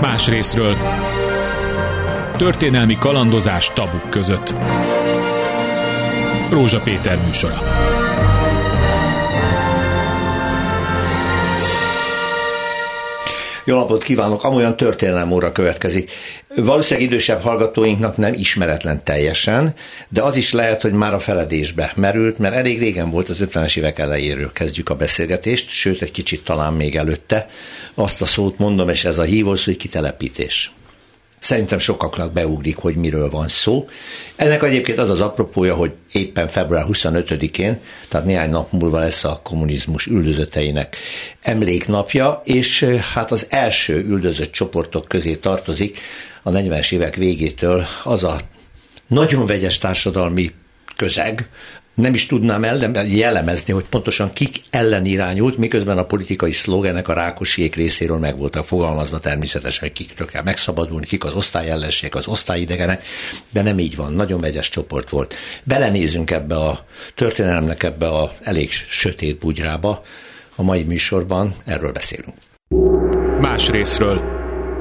Más részről történelmi kalandozás tabuk között. Rózsa Péter műsora. Jó napot kívánok! Amolyan történelem óra következik. Valószínűleg idősebb hallgatóinknak nem ismeretlen teljesen, de az is lehet, hogy már a feledésbe merült, mert elég régen volt, az 50-es évek elejéről kezdjük a beszélgetést, sőt egy kicsit talán még előtte. Azt a szót mondom, és ez a hívós, hogy kitelepítés. Szerintem sokaknak beugrik, hogy miről van szó. Ennek egyébként az az apropója, hogy éppen február 25-én, tehát néhány nap múlva lesz a kommunizmus üldözötteinek emléknapja, és hát az első üldözött csoportok közé tartozik a 40-es évek végétől az a nagyon vegyes társadalmi közeg, nem is tudnám el, jellemezni, hogy pontosan kik ellen irányult, miközben a politikai szlogenek a rákosiék részéről meg voltak fogalmazva természetesen, kiktől kell megszabadulni, kik az osztályellenség, az osztályidegenek, de nem így van, nagyon vegyes csoport volt. Belenézünk ebbe a történelemnek, ebbe a elég sötét bugyrába, a mai műsorban erről beszélünk. Más részről.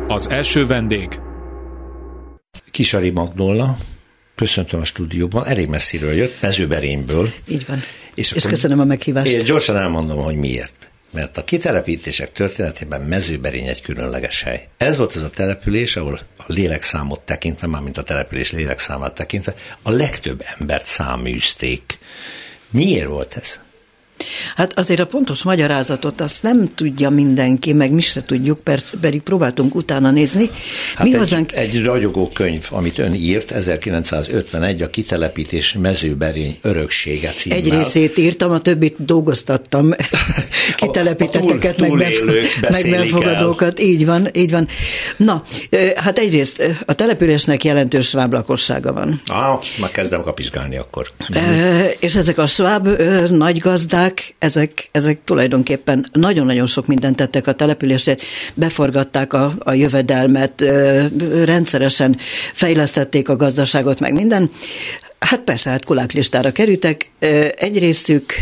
Az első vendég. Kisari Magnolla, köszöntöm a stúdióban, elég messziről jött, mezőberényből. Így van. És, és köszönöm a meghívást. Én gyorsan elmondom, hogy miért. Mert a kitelepítések történetében mezőberény egy különleges hely. Ez volt az a település, ahol a lélekszámot tekintve, mármint a település lélekszámát tekintve, a legtöbb embert száműzték. Miért volt ez? Hát azért a pontos magyarázatot azt nem tudja mindenki, meg mi se tudjuk, pedig próbáltunk utána nézni. Hát mi egy, hazánk... egy ragyogó könyv, amit ön írt, 1951, a kitelepítés mezőberény öröksége címmel. Egy részét írtam, a többit dolgoztattam. Kitelepítetteket, meg, meg befogadókat. Így van, így van. Na, hát egyrészt a településnek jelentős sváb lakossága van. Ah, már kezdem kapizsgálni akkor. E, és ezek a sváb nagy gazdák, ezek, ezek tulajdonképpen nagyon-nagyon sok mindent tettek a településre, beforgatták a, a jövedelmet, rendszeresen fejlesztették a gazdaságot, meg minden. Hát persze, hát kuláklistára kerültek. Egy részük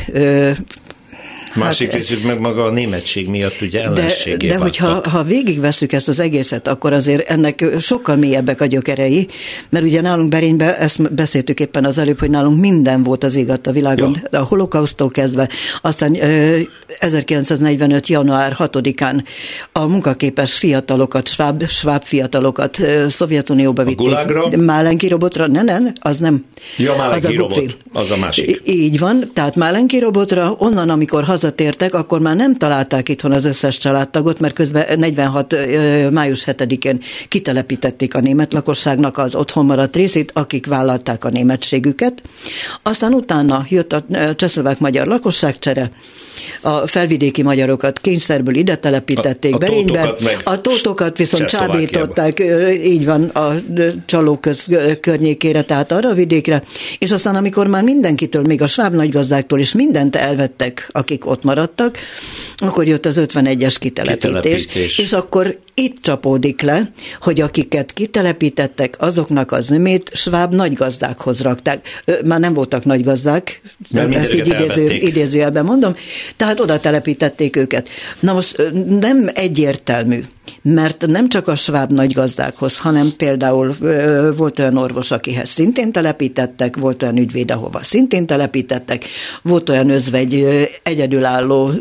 Másik hát, részük meg maga a németség miatt ugye ellenségé De, de hogyha ha végigveszük ezt az egészet, akkor azért ennek sokkal mélyebbek a gyökerei, mert ugye nálunk Berényben, ezt beszéltük éppen az előbb, hogy nálunk minden volt az ég a világon, ja. a holokausztól kezdve, aztán 1945. január 6-án a munkaképes fiatalokat, sváb, sváb fiatalokat Szovjetunióba vitték. Málenki robotra, ne, ne, az nem. Ja, Málenki az a robot, az a másik. Így van, tehát Málenki robotra, onnan, amikor haza hazatértek, akkor már nem találták itthon az összes családtagot, mert közben 46. május 7-én kitelepítették a német lakosságnak az otthon maradt részét, akik vállalták a németségüket. Aztán utána jött a csehszlovák-magyar lakosságcsere, a felvidéki magyarokat kényszerből ide telepítették a, a Berénybe, tótokat a tótokat viszont csábították, így van, a csalóköz környékére, tehát arra a vidékre, és aztán amikor már mindenkitől, még a sváb nagygazdáktól is mindent elvettek, akik ott maradtak, akkor jött az 51-es kitelepítés, kitelepítés. és akkor itt csapódik le, hogy akiket kitelepítettek, azoknak az zömét sváb nagygazdákhoz rakták. Már nem voltak nagygazdák, ezt így idéző, idézőjelben mondom, tehát oda telepítették őket. Na most nem egyértelmű, mert nem csak a sváb nagygazdákhoz, hanem például volt olyan orvos, akihez szintén telepítettek, volt olyan ügyvéd, ahova szintén telepítettek, volt olyan özvegy egyedülálló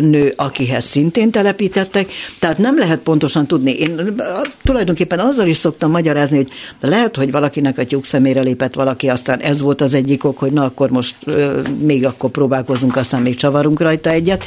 nő, akihez szintén telepítettek, tehát nem lehet pontosan tudni. Én tulajdonképpen azzal is szoktam magyarázni, hogy lehet, hogy valakinek a tyúk szemére lépett valaki, aztán ez volt az egyik ok, hogy na akkor most még akkor próbálkozunk, aztán még csavarunk rajta egyet.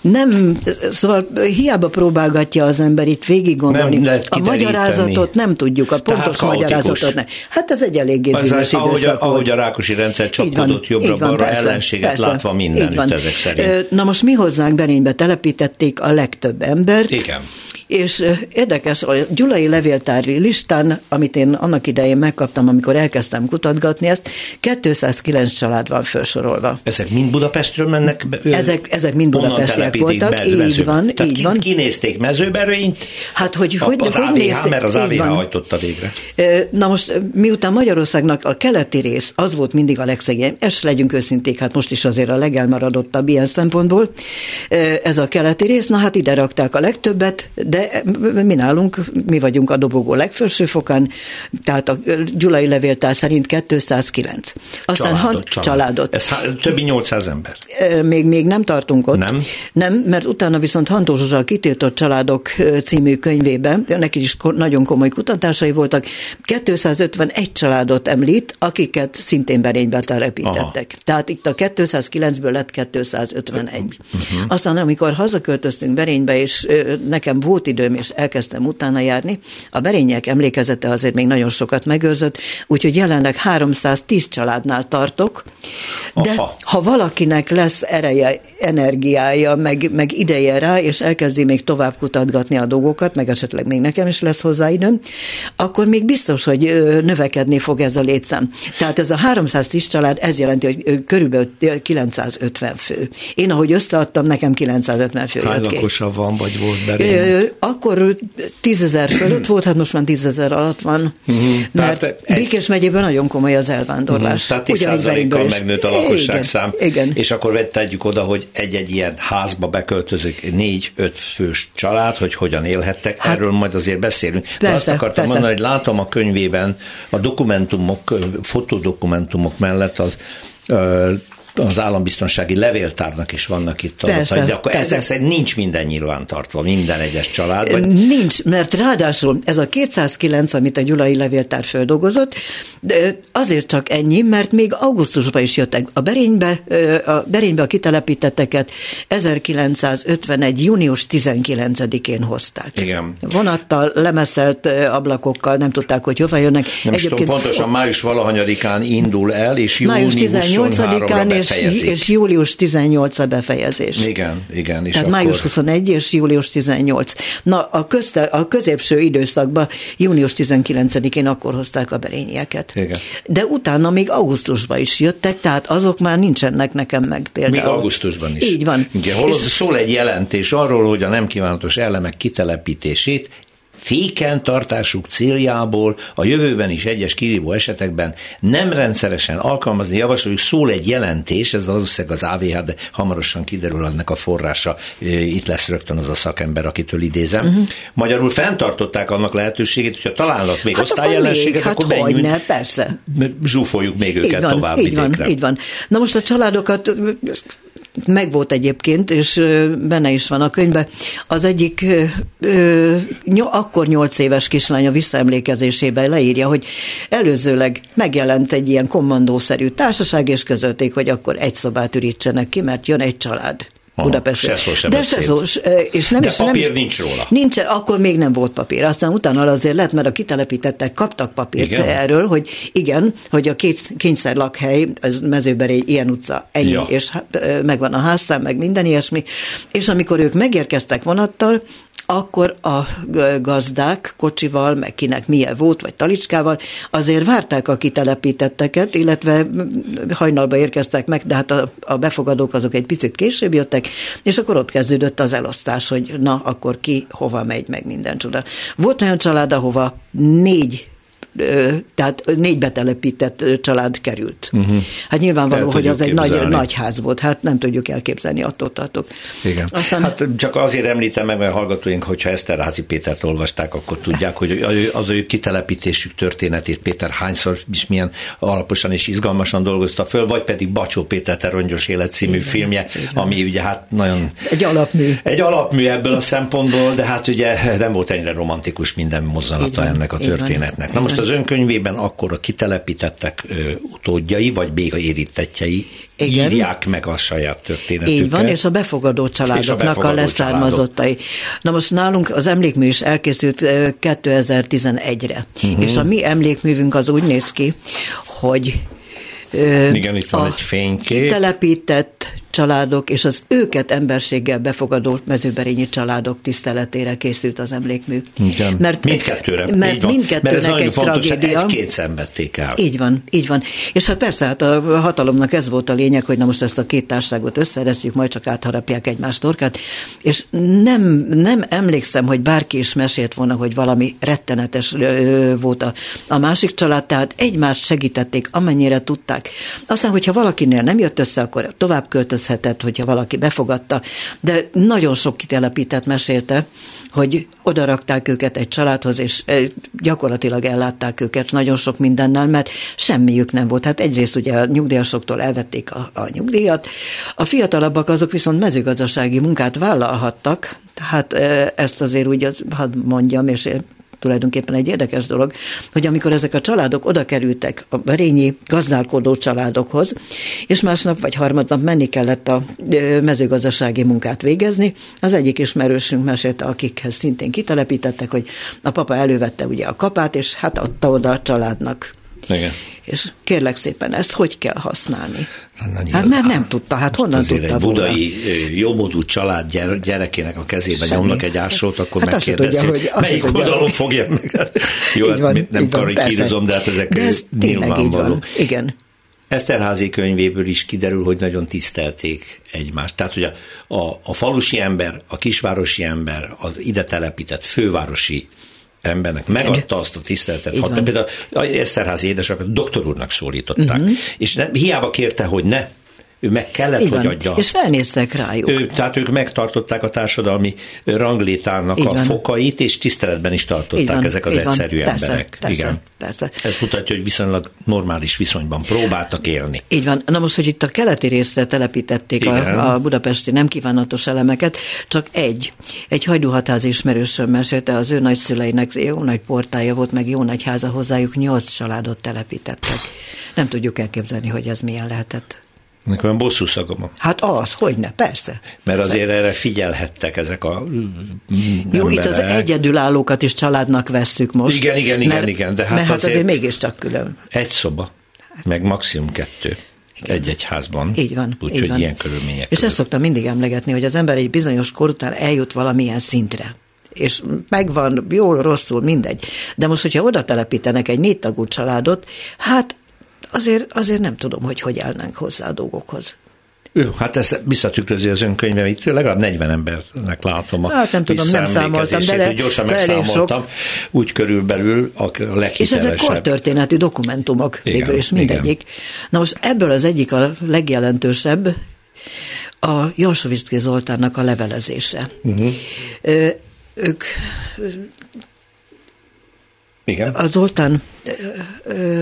Nem, szóval hiába próbálgatja az ember itt végig gondolni. Nem a magyarázatot nem tudjuk, a pontos Tehát magyarázatot nem. Hát ez egy eléggé zűrös ahogy, a, ahogy a Rákosi rendszer csapkodott jobbra-balra ellenséget persze, látva mindenütt ezek szerint. Na most mi hozzánk Berénybe telepítették a legtöbb embert. Igen. És érdekes, a gyulai levéltári listán, amit én annak idején megkaptam, amikor elkezdtem kutatgatni ezt, 209 család van felsorolva. Ezek mind Budapestről mennek? Ezek, ezek mind budapestiek voltak, be, így van. Tehát így van. kinézték mezőberőint, hát, hogy, hogy, az hogy AVH, nézték, mert az AVH hajtotta végre. Na most, miután Magyarországnak a keleti rész, az volt mindig a legszegényebb, és legyünk őszinték, hát most is azért a legelmaradottabb ilyen szempontból, ez a keleti rész, na hát ide rakták a legtöbbet, De mi nálunk, mi vagyunk a dobogó legfelső fokán, tehát a Gyulai levéltár szerint 209. Aztán családot, család. családot. Ez többi 800 ember. Még, még nem tartunk ott. Nem? Nem, mert utána viszont Hantó Zsuzsa kitiltott családok című könyvében, neki is nagyon komoly kutatásai voltak, 251 családot említ, akiket szintén berénybe telepítettek. Aha. Tehát itt a 209-ből lett 251. Uh-huh. Aztán amikor hazaköltöztünk Berénybe, és nekem volt időm, és elkezdtem utána járni, a Berények emlékezete azért még nagyon sokat megőrzött, úgyhogy jelenleg 310 családnál tartok, de Aha. ha valakinek lesz ereje, energiája, meg, meg ideje rá, és elkezdi még tovább kutatgatni a dolgokat, meg esetleg még nekem is lesz hozzá időm, akkor még biztos, hogy növekedni fog ez a létszám. Tehát ez a 310 család, ez jelenti, hogy körülbelül 950 fő. Én ahogy összeadtam, nekem 950 fő Hány lakosa van, vagy volt berény? Akkor 10 ezer fölött volt, hát most már 10 ezer alatt van, uh-huh. mert egy... Békés megyében nagyon komoly az elvándorlás. Uh-huh. Tehát 10%-kal megnőtt a lakosság igen, szám. Igen. És akkor tegyük oda, hogy egy-egy ilyen házba beköltözök négy-öt fős család, hogy hogyan élhettek, hát, erről majd azért beszélünk. Persze, De azt akartam persze. mondani, hogy látom a könyvében a dokumentumok, fotodokumentumok mellett az az állambiztonsági levéltárnak is vannak itt adatai, de akkor persze. ezek szerint nincs minden nyilvántartva, minden egyes család? Vagy... Nincs, mert ráadásul ez a 209, amit a Gyulai levéltár földolgozott, azért csak ennyi, mert még augusztusban is jöttek. A Berénybe a, Berénybe a kitelepítetteket 1951. június 19-én hozták. Igen. Vonattal, lemeszelt ablakokkal, nem tudták, hogy hova jönnek. Nem Egyébként, tudom, pontosan május valahanyadikán indul el, és június 18-án és, és július 18 a befejezés. Igen, igen. És Tehát akkor... május 21 és július 18. Na, a, közte, a középső időszakban június 19-én akkor hozták a berényieket. Igen. De utána még augusztusban is jöttek, tehát azok már nincsenek nekem meg például. Még augusztusban is. Így van. Igen, hol és... szól egy jelentés arról, hogy a nem kívánatos elemek kitelepítését féken tartásuk céljából a jövőben is egyes kirívó esetekben nem rendszeresen alkalmazni javasoljuk, szól egy jelentés, ez valószínűleg az AVH, de hamarosan kiderül ennek a forrása, itt lesz rögtön az a szakember, akitől idézem. Uh-huh. Magyarul fenntartották annak lehetőségét, hogyha találnak még hát osztályellenséget, hát akkor menjünk, ne, persze. zsúfoljuk még őket így van, tovább így van, így van. Na most a családokat megvolt egyébként, és benne is van a könyvben. Az egyik ö, akkor nyolc éves kislány a visszaemlékezésében leírja, hogy előzőleg megjelent egy ilyen kommandószerű társaság, és közölték, hogy akkor egy szobát ürítsenek ki, mert jön egy család. Budapestre. Se szó se De se szó, és nem De is, papír nem nincs róla. Nincs, akkor még nem volt papír. Aztán utána azért lett, mert a kitelepítettek kaptak papírt igen? erről, hogy igen, hogy a két kényszer lakhely, az mezőberény, ilyen utca, ennyi, ja. és megvan a házszám, meg minden ilyesmi. És amikor ők megérkeztek vonattal, akkor a gazdák kocsival, meg kinek milyen volt, vagy talicskával, azért várták a kitelepítetteket, illetve hajnalba érkeztek meg, de hát a, a befogadók azok egy picit később jöttek, és akkor ott kezdődött az elosztás, hogy na, akkor ki hova megy, meg minden csoda. Volt olyan család, ahova négy tehát négy betelepített család került. Uh-huh. Hát nyilvánvaló, El hogy az egy nagy, nagy ház volt, hát nem tudjuk elképzelni, attól tartok. Igen. Aztán... Hát csak azért említem meg, mert hallgatóink, hogyha Eszterházi Pétert olvasták, akkor tudják, hogy az ő kitelepítésük történetét Péter hányszor is milyen alaposan és izgalmasan dolgozta föl, vagy pedig Bacsó Péter Terongyos élet című igen, filmje, igen. ami ugye hát nagyon... Egy alapmű. Egy alapmű ebből a szempontból, de hát ugye nem volt ennyire romantikus minden mozzanata ennek a történetnek. Na most az önkönyvében akkor a kitelepítettek ö, utódjai, vagy még a érintettjei Igen. írják meg a saját történetüket. Így van, és a befogadó családoknak a, befogadó a leszármazottai. Családok. Na most nálunk az emlékmű is elkészült 2011-re, uh-huh. és a mi emlékművünk az úgy néz ki, hogy igen, itt van egy fénykép. Telepített családok és az őket emberséggel befogadó mezőberényi családok tiszteletére készült az emlékmű. Igen. Mert, mindkettőre. Mert mindkettőnek mert ez egy fontos, tragédia. Egy-két szenvedték el. Így van, így van. És hát persze, hát a hatalomnak ez volt a lényeg, hogy na most ezt a két társaságot összeresztjük, majd csak átharapják egymás torkát, és nem, nem emlékszem, hogy bárki is mesélt volna, hogy valami rettenetes volt a, a másik család, tehát egymást segítették, amennyire tudták. Aztán, hogyha valakinél nem jött össze, akkor tovább költözött, költözhetett, hogyha valaki befogadta, de nagyon sok kitelepített mesélte, hogy odarakták őket egy családhoz, és gyakorlatilag ellátták őket nagyon sok mindennel, mert semmiük nem volt. Hát egyrészt ugye a nyugdíjasoktól elvették a, a nyugdíjat, a fiatalabbak azok viszont mezőgazdasági munkát vállalhattak, tehát ezt azért úgy, az, hadd mondjam, és tulajdonképpen egy érdekes dolog, hogy amikor ezek a családok oda kerültek a berényi gazdálkodó családokhoz, és másnap vagy harmadnap menni kellett a mezőgazdasági munkát végezni, az egyik ismerősünk mesélte, akikhez szintén kitelepítettek, hogy a papa elővette ugye a kapát, és hát adta oda a családnak. Igen. És kérlek szépen, ezt hogy kell használni? Hát, hát mert nem tudta, hát honnan tudta egy budai jómódú család gyerekének a kezébe Semmi. nyomnak egy ásót, akkor hát megkérdezi, tudja, hogy melyik oldalon fogja meg. Jó, hát van, nem karikírozom, de hát ezek de ez nyilvánvaló. Igen. Eszterházi könyvéből is kiderül, hogy nagyon tisztelték egymást. Tehát, hogy a, a, a falusi ember, a kisvárosi ember, az ide telepített fővárosi embernek megadta azt a tiszteletet. Ha, például Eszterházi édesapja doktor úrnak szólították, uh-huh. és nem, hiába kérte, hogy ne ő meg kellett, Igen. hogy adja. És felnéztek rájuk. Ő, tehát ők megtartották a társadalmi ranglétának Igen. a fokait, és tiszteletben is tartották Igen. ezek az Igen. egyszerű persze, emberek. Persze, Igen. Persze. Ez mutatja, hogy viszonylag normális viszonyban próbáltak élni. Így van. Na most, hogy itt a keleti részre telepítették a, a budapesti nem kívánatos elemeket, csak egy, egy hajdúhatáz ismerősöm mesélte, az ő nagyszüleinek jó nagy portája volt, meg jó nagy háza hozzájuk, nyolc családot telepítettek. Nem tudjuk elképzelni, hogy ez milyen lehetett. Nekem olyan bosszú szagom. Hát az, hogy ne, persze. Mert persze. azért erre figyelhettek ezek a Jó, emberek. itt az egyedülállókat is családnak vesszük most. Igen, igen, igen, mert, igen. De hát, mert hát azért, azért mégiscsak külön. Egy szoba, meg maximum kettő. Egy-egy házban. Így van. Úgyhogy ilyen körülmények. És között. ezt szoktam mindig emlegetni, hogy az ember egy bizonyos kor után eljut valamilyen szintre és megvan, jól, rosszul, mindegy. De most, hogyha oda telepítenek egy négy tagú családot, hát azért, azért nem tudom, hogy hogy állnánk hozzá a dolgokhoz. Ő, hát ezt visszatükrözi az önkönyvem, itt legalább 40 embernek látom a Hát nem tudom, nem számoltam, de le, gyorsan megszámoltam, sok. úgy körülbelül a leghitelesebb. És ezek kortörténeti dokumentumok igen, végül is mindegyik. Igen. Na most ebből az egyik a legjelentősebb, a Jalsovicki Zoltánnak a levelezése. Uh-huh. Ők igen. A Zoltán,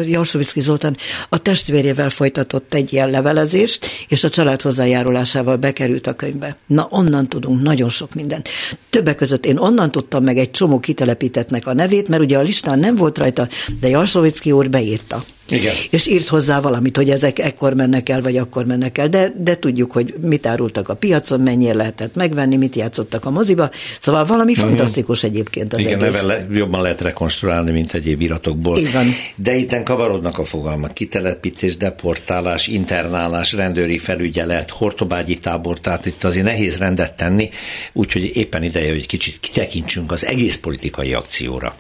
Jalsovicki Zoltán a testvérjével folytatott egy ilyen levelezést, és a család hozzájárulásával bekerült a könyvbe. Na, onnan tudunk nagyon sok mindent. Többek között én onnan tudtam meg egy csomó kitelepítettnek a nevét, mert ugye a listán nem volt rajta, de Jalsovicki úr beírta. Igen. És írt hozzá valamit, hogy ezek ekkor mennek el, vagy akkor mennek el, de, de tudjuk, hogy mit árultak a piacon, mennyire lehetett megvenni, mit játszottak a moziba, szóval valami uh-huh. fantasztikus egyébként az Igen, egész. Le, jobban lehet rekonstruálni, mint egyéb iratokból. Igen. De itten kavarodnak a fogalmak, kitelepítés, deportálás, internálás, rendőri felügyelet, hortobágyi tábor, tehát itt azért nehéz rendet tenni, úgyhogy éppen ideje, hogy kicsit kitekintsünk az egész politikai akcióra.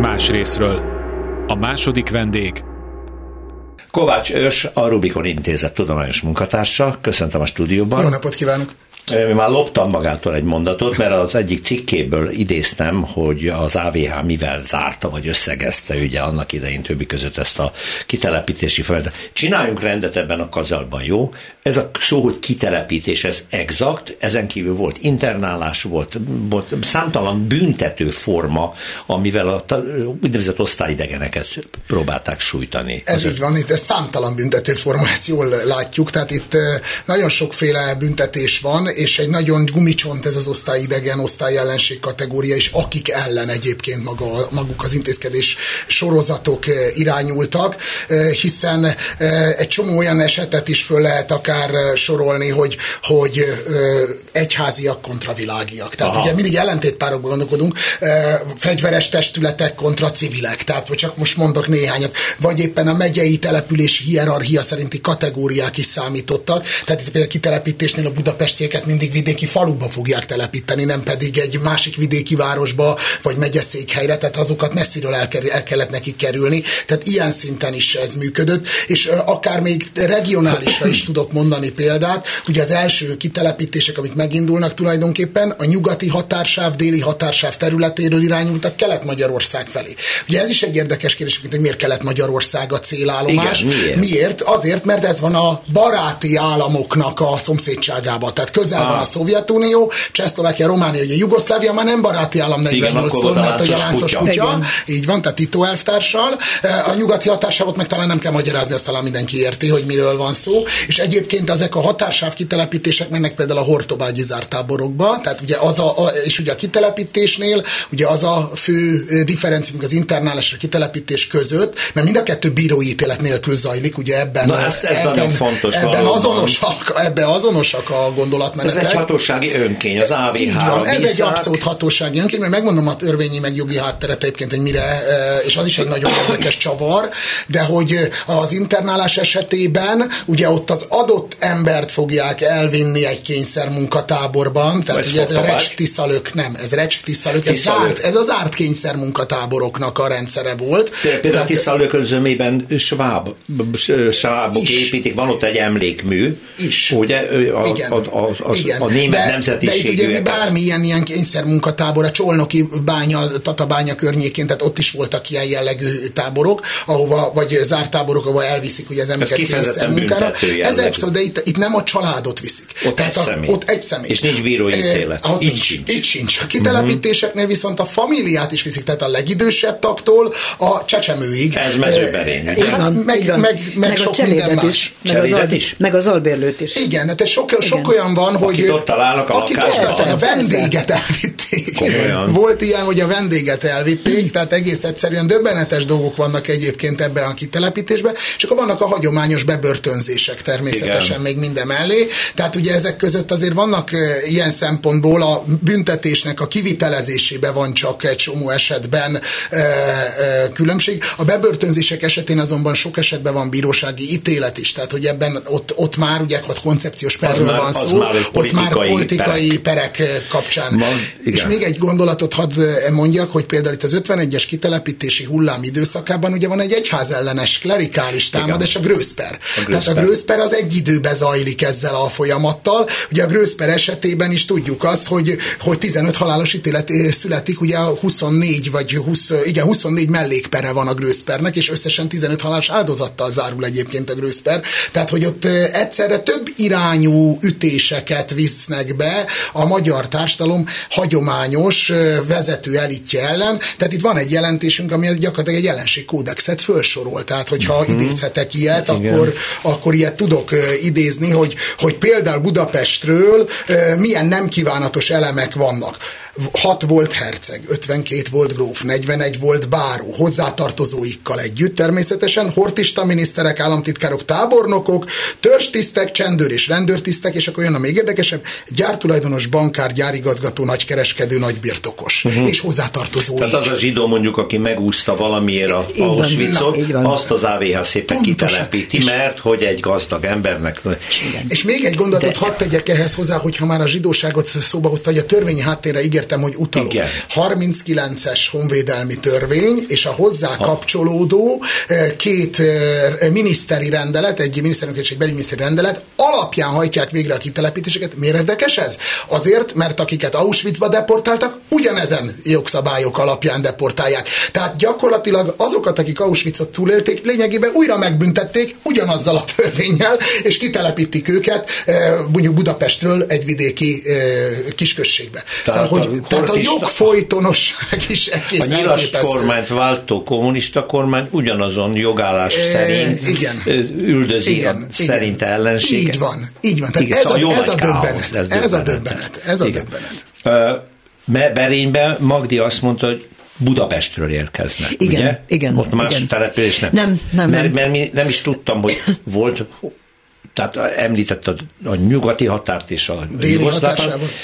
Más részről a második vendég Kovács Ős, a Rubikon Intézet tudományos munkatársa. Köszöntöm a stúdióban. Jó napot kívánok! Már loptam magától egy mondatot, mert az egyik cikkéből idéztem, hogy az AVH mivel zárta, vagy összegezte ugye annak idején többi között ezt a kitelepítési feladatot. Csináljunk rendet ebben a kazalban, jó? Ez a szó, hogy kitelepítés, ez exakt, ezen kívül volt internálás, volt, volt számtalan büntető forma, amivel a úgynevezett osztályidegeneket próbálták sújtani. Ez így van, itt ez számtalan büntető forma, ezt jól látjuk, tehát itt nagyon sokféle büntetés van, és egy nagyon gumicsont ez az osztályidegen, osztályellenség kategória, és akik ellen egyébként maga, maguk az intézkedés sorozatok irányultak, hiszen egy csomó olyan esetet is föl lehet akár sorolni, hogy, hogy egyháziak kontra világiak. Tehát Aha. ugye mindig ellentétpárokban gondolkodunk, fegyveres testületek kontra civilek, tehát csak most mondok néhányat, vagy éppen a megyei települési hierarchia szerinti kategóriák is számítottak, tehát itt például a kitelepítésnél a budapestieket őket mindig vidéki faluba fogják telepíteni, nem pedig egy másik vidéki városba, vagy megyeszékhelyre, tehát azokat messziről el, el kellett nekik kerülni. Tehát ilyen szinten is ez működött, és akár még regionálisra is tudok mondani példát. Ugye az első kitelepítések, amik megindulnak tulajdonképpen a nyugati határsáv, déli határsáv területéről irányultak Kelet-Magyarország felé. Ugye ez is egy érdekes kérdés, hogy miért Kelet-Magyarország a célállomás. Igen, miért? miért? Azért, mert ez van a baráti államoknak a szomszédságában. Tehát közel ah. van a Szovjetunió, Csehszlovákia, Románia, ugye Jugoszlávia már nem baráti állam 48-tól, mert a láncos kutya. kutya. Így van, tehát Tito elvtársal. A nyugati határsávot meg talán nem kell magyarázni, ezt talán mindenki érti, hogy miről van szó. És egyébként ezek a határsáv kitelepítések mennek például a Hortobágyi zártáborokba, tehát ugye az a, a, és ugye a kitelepítésnél ugye az a fő differencium az internálás és a kitelepítés között, mert mind a kettő bírói ítélet nélkül zajlik, ugye ebben, Na, ez, ez ebben, nagyon fontos ebben azonosak, ebben azonosak a Ez egy hatósági önkény, az AVH. Így van, ez egy abszolút hatósági önkény, mert megmondom a törvényi meg jogi hátteret egyébként, hogy mire, és az is egy nagyon érdekes csavar, de hogy az internálás esetében ugye ott az adott embert fogják elvinni egy kényszer munkatáborban, tehát Vagy ugye ez a recs tiszalök, nem, ez recs tiszalök, ez, zárt, ez az árt kényszer munkatáboroknak a rendszere volt. Például a tiszalök zömében sváb, svábok építik, van ott egy emlékmű, is. ugye a, igen. A, a, a, igen. a német de, nemzetiségű. De itt ugye bármilyen ilyen kényszer munkatábor, a Csolnoki bánya, Tatabánya környékén, tehát ott is voltak ilyen jellegű táborok, ahova, vagy zárt táborok, ahova elviszik ugye az embereket kényszer munkára. Ez abszolút, de itt, itt nem a családot viszik. Ott tehát egy a, személy. Ott egy személy. És nincs bírói eh, ítélet. Az itt sincs. Itt sincs. A kitelepítéseknél viszont a familiát is viszik, tehát a legidősebb taktól a csecsemőig. Ez mezőberény. Eh, hát meg, meg, meg, meg sok minden más. Is, meg, az meg az albérlőt is. Igen, tehát sok, Igen. sok olyan van, hogy... Akik ott találnak a akik ott a vendéget elvitték. Komolyan. Volt ilyen, hogy a vendéget elvitték, tehát egész egyszerűen döbbenetes dolgok vannak egyébként ebben a kitelepítésben, és akkor vannak a hagyományos bebörtönzések természetesen Igen. még minden mellé. Tehát ugye ezek között azért vannak ilyen szempontból a büntetésnek a kivitelezésében van csak egy csomó esetben e, e, különbség. A bebörtönzések esetén azonban sok esetben van bírósági ítélet is, tehát hogy ebben ott, ott már ugye ott koncepciós perről van szó, már ott már politikai perek, perek kapcsán. Ma, És még egy gondolatot hadd mondjak, hogy például itt az 51-es kitelepítési hullám időszakában ugye van egy egyházellenes klerikális támadás, a grőszper. Tehát a grőszper az egy időbe zajlik ezzel a folyamattal. Ugye a grőszper esetében is tudjuk azt, hogy, hogy 15 halálos ítélet születik, ugye 24 vagy 20, igen, 24 mellékpere van a grőszpernek, és összesen 15 halálos áldozattal zárul egyébként a grőszper. Tehát, hogy ott egyszerre több irányú ütéseket visznek be a magyar társadalom hagyományos vezető elitje ellen. Tehát itt van egy jelentésünk, ami gyakorlatilag egy jelenségkódexet felsorol. Tehát, hogyha uh-huh. idézhetek ilyet, akkor, akkor ilyet tudok idézni, hogy, hogy például Budapestről milyen nem kívánatos elemek vannak. 6 volt herceg, 52 volt gróf, 41 volt báró, hozzátartozóikkal együtt természetesen, hortista miniszterek, államtitkárok, tábornokok, törstisztek, csendőr és rendőrtisztek, és akkor jön a még érdekesebb, gyártulajdonos, bankár, gyárigazgató, nagykereskedő, nagybirtokos, uh-huh. és hozzátartozóik. Tehát az a zsidó mondjuk, aki megúszta valamiért a Auschwitzot, azt az AVH szépen Pontosan. kitelepíti, mert hogy egy gazdag embernek... És még egy gondolatot De... hadd tegyek ehhez hozzá, hogyha már a zsidóságot szóba hozta, hogy a törvényi háttérre ígértem, hogy utalok. Igen. 39-es honvédelmi törvény, és a hozzá ha. kapcsolódó eh, két eh, miniszteri rendelet, egy miniszterünk és egy belügyminiszteri rendelet alapján hajtják végre a kitelepítéseket. Miért érdekes ez? Azért, mert akiket Auschwitzba deportáltak, ugyanezen jogszabályok alapján deportálják. Tehát gyakorlatilag azokat, akik Auschwitzot túlélték, lényegében újra megbüntették ugyanazzal a törvényel, és kitelepítik őket eh, mondjuk Budapestről egy vidéki kisközségbe. Tehát, szóval, hogy, tehát a jogfolytonosság is egész A nyilas kormányt váltó kommunista kormány ugyanazon jogállás e, szerint igen. üldözi igen, a igen. szerint ellenség. Így van, így van. Tehát igen, ez, szóval a, ez, a döbbenet, ez, ez a döbbenet. Ez a döbbenet. Uh, Berényben Magdi azt mondta, hogy Budapestről érkeznek, igen, ugye? Igen, Ott más igen. település nem. Nem, nem, mert. Mert mi nem is tudtam, hogy volt tehát említett a, nyugati határt és a déli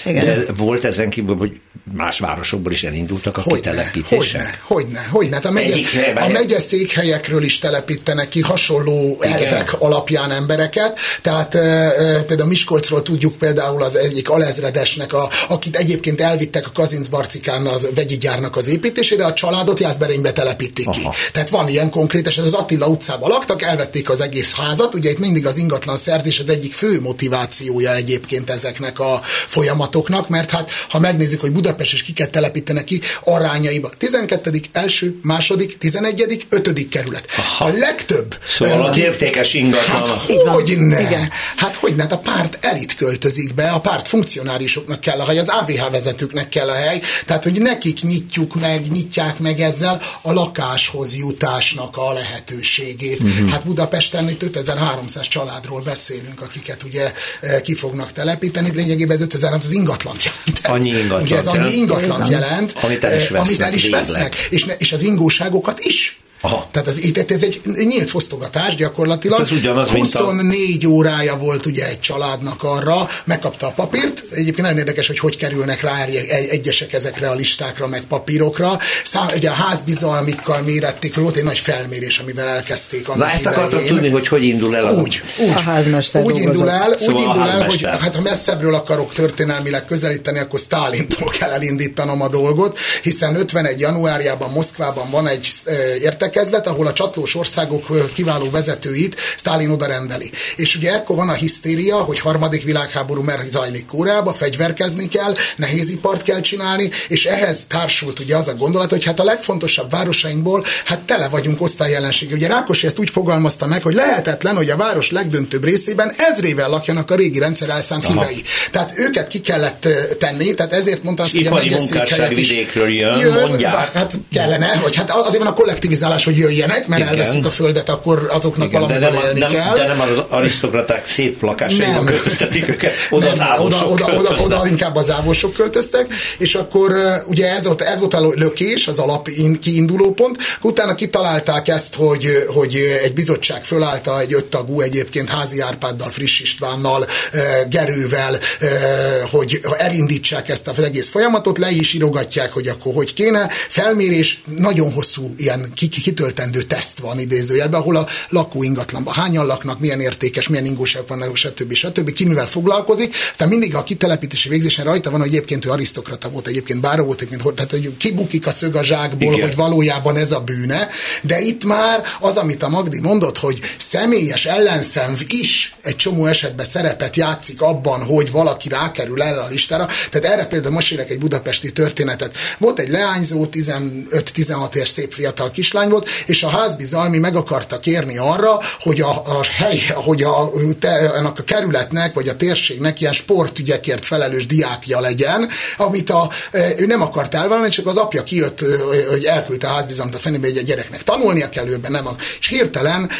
de volt ezen kívül, hogy más városokból is elindultak a hogyne, kitelepítések? Hogyne, hogyne, hogyne. Hát a, megye, a megye székhelyekről is telepítenek ki hasonló Igen. elvek alapján embereket. Tehát e, e, például Miskolcról tudjuk például az egyik alezredesnek, a, akit egyébként elvittek a Kazinc Barcikán az vegyi gyárnak az építésére, a családot Jászberénybe telepítik Aha. ki. Tehát van ilyen konkrét, és az Attila utcában laktak, elvették az egész házat. Ugye itt mindig az ingatlan szerzés az egyik fő motivációja egyébként ezeknek a folyamatoknak, mert hát ha megnézzük, hogy Budapest és kiket telepítenek ki arányaiba. 12. első, második, 11. 5. kerület. Aha. A legtöbb. Szóval az értékes ingatlan. Hát hogy ne? Igen. Hát hogy ne? Hát a párt elit költözik be, a párt funkcionárisoknak kell a hely, az AVH vezetőknek kell a hely, tehát hogy nekik nyitjuk meg, nyitják meg ezzel a lakáshoz jutásnak a lehetőségét. Uh-huh. Hát Budapesten itt 5300 családról beszélünk, akiket ugye eh, ki fognak telepíteni, lényegében ez 5300 az ingatlant jelent. Annyi ingatlan. Ugye ez annyi ingatlant jelent, amit el is vesznek, el is vesznek és, ne, és az ingóságokat is Aha. Tehát ez, ez egy nyílt fosztogatás gyakorlatilag. Hát ez ugyanaz, 24 a... órája volt ugye egy családnak arra, megkapta a papírt. Egyébként nagyon érdekes, hogy hogy kerülnek rá egyesek ezekre a listákra, meg papírokra. Szám, ugye a házbizalmikkal mérették fel, volt egy nagy felmérés, amivel elkezdték annak Na ezt akartam tudni, hogy hogy indul el a... Úgy, úgy. A házmester úgy indul el, szóval úgy indul el, hogy hát ha messzebbről akarok történelmileg közelíteni, akkor Stálintól kell elindítanom a dolgot, hiszen 51. januárjában Moszkvában van egy értek értekezlet, ahol a csatlós országok kiváló vezetőit Stalin oda rendeli. És ugye ekkor van a hisztéria, hogy harmadik világháború mert zajlik Kóreába, fegyverkezni kell, nehézipart kell csinálni, és ehhez társult ugye az a gondolat, hogy hát a legfontosabb városainkból hát tele vagyunk osztályjelensége. Ugye Rákosi ezt úgy fogalmazta meg, hogy lehetetlen, hogy a város legdöntőbb részében ezrével lakjanak a régi rendszer elszánt hívei. Tehát őket ki kellett tenni, tehát ezért mondta azt, hogy a megyeszékhelyek vidékről jön, jön, mondják. Hát kellene, hogy hát azért van a kollektivizálás megoldás, hogy jöjjenek, mert Igen. elveszik a földet, akkor azoknak Igen, valamiből de nem, élni nem, kell. De nem az arisztokraták szép lakásaiban költöztetik őket, oda nem, az ávosok oda, oda, oda, oda, inkább az ávosok költöztek, és akkor ugye ez volt, ez volt a lökés, az alap kiinduló pont, utána kitalálták ezt, hogy, hogy egy bizottság fölállta egy öttagú egyébként Házi Árpáddal, Friss Istvánnal, Gerővel, hogy elindítsák ezt az egész folyamatot, le is írogatják, hogy akkor hogy kéne. Felmérés, nagyon hosszú ilyen kitöltendő teszt van idézőjelben, ahol a lakó ingatlanban hányan laknak, milyen értékes, milyen ingóság vannak, stb. stb. Ki mivel foglalkozik. Aztán mindig a kitelepítési végzésen rajta van, hogy egyébként ő arisztokrata volt, egyébként báró volt, egyébként, tehát hogy kibukik a szög a zsákból, Igen. hogy valójában ez a bűne. De itt már az, amit a Magdi mondott, hogy személyes ellenszenv is egy csomó esetben szerepet játszik abban, hogy valaki rákerül erre a listára. Tehát erre például most egy budapesti történetet. Volt egy leányzó, 15-16 éves szép fiatal kislány volt, és a házbizalmi meg akarta kérni arra, hogy a, a hely, hogy a, te, a kerületnek, vagy a térségnek ilyen sportügyekért felelős diákja legyen, amit a, ő nem akart elvállalni, csak az apja kijött, hogy elküldte a házbizalmat a fenébe, hogy a gyereknek tanulnia kell őben, nem. És hirtelen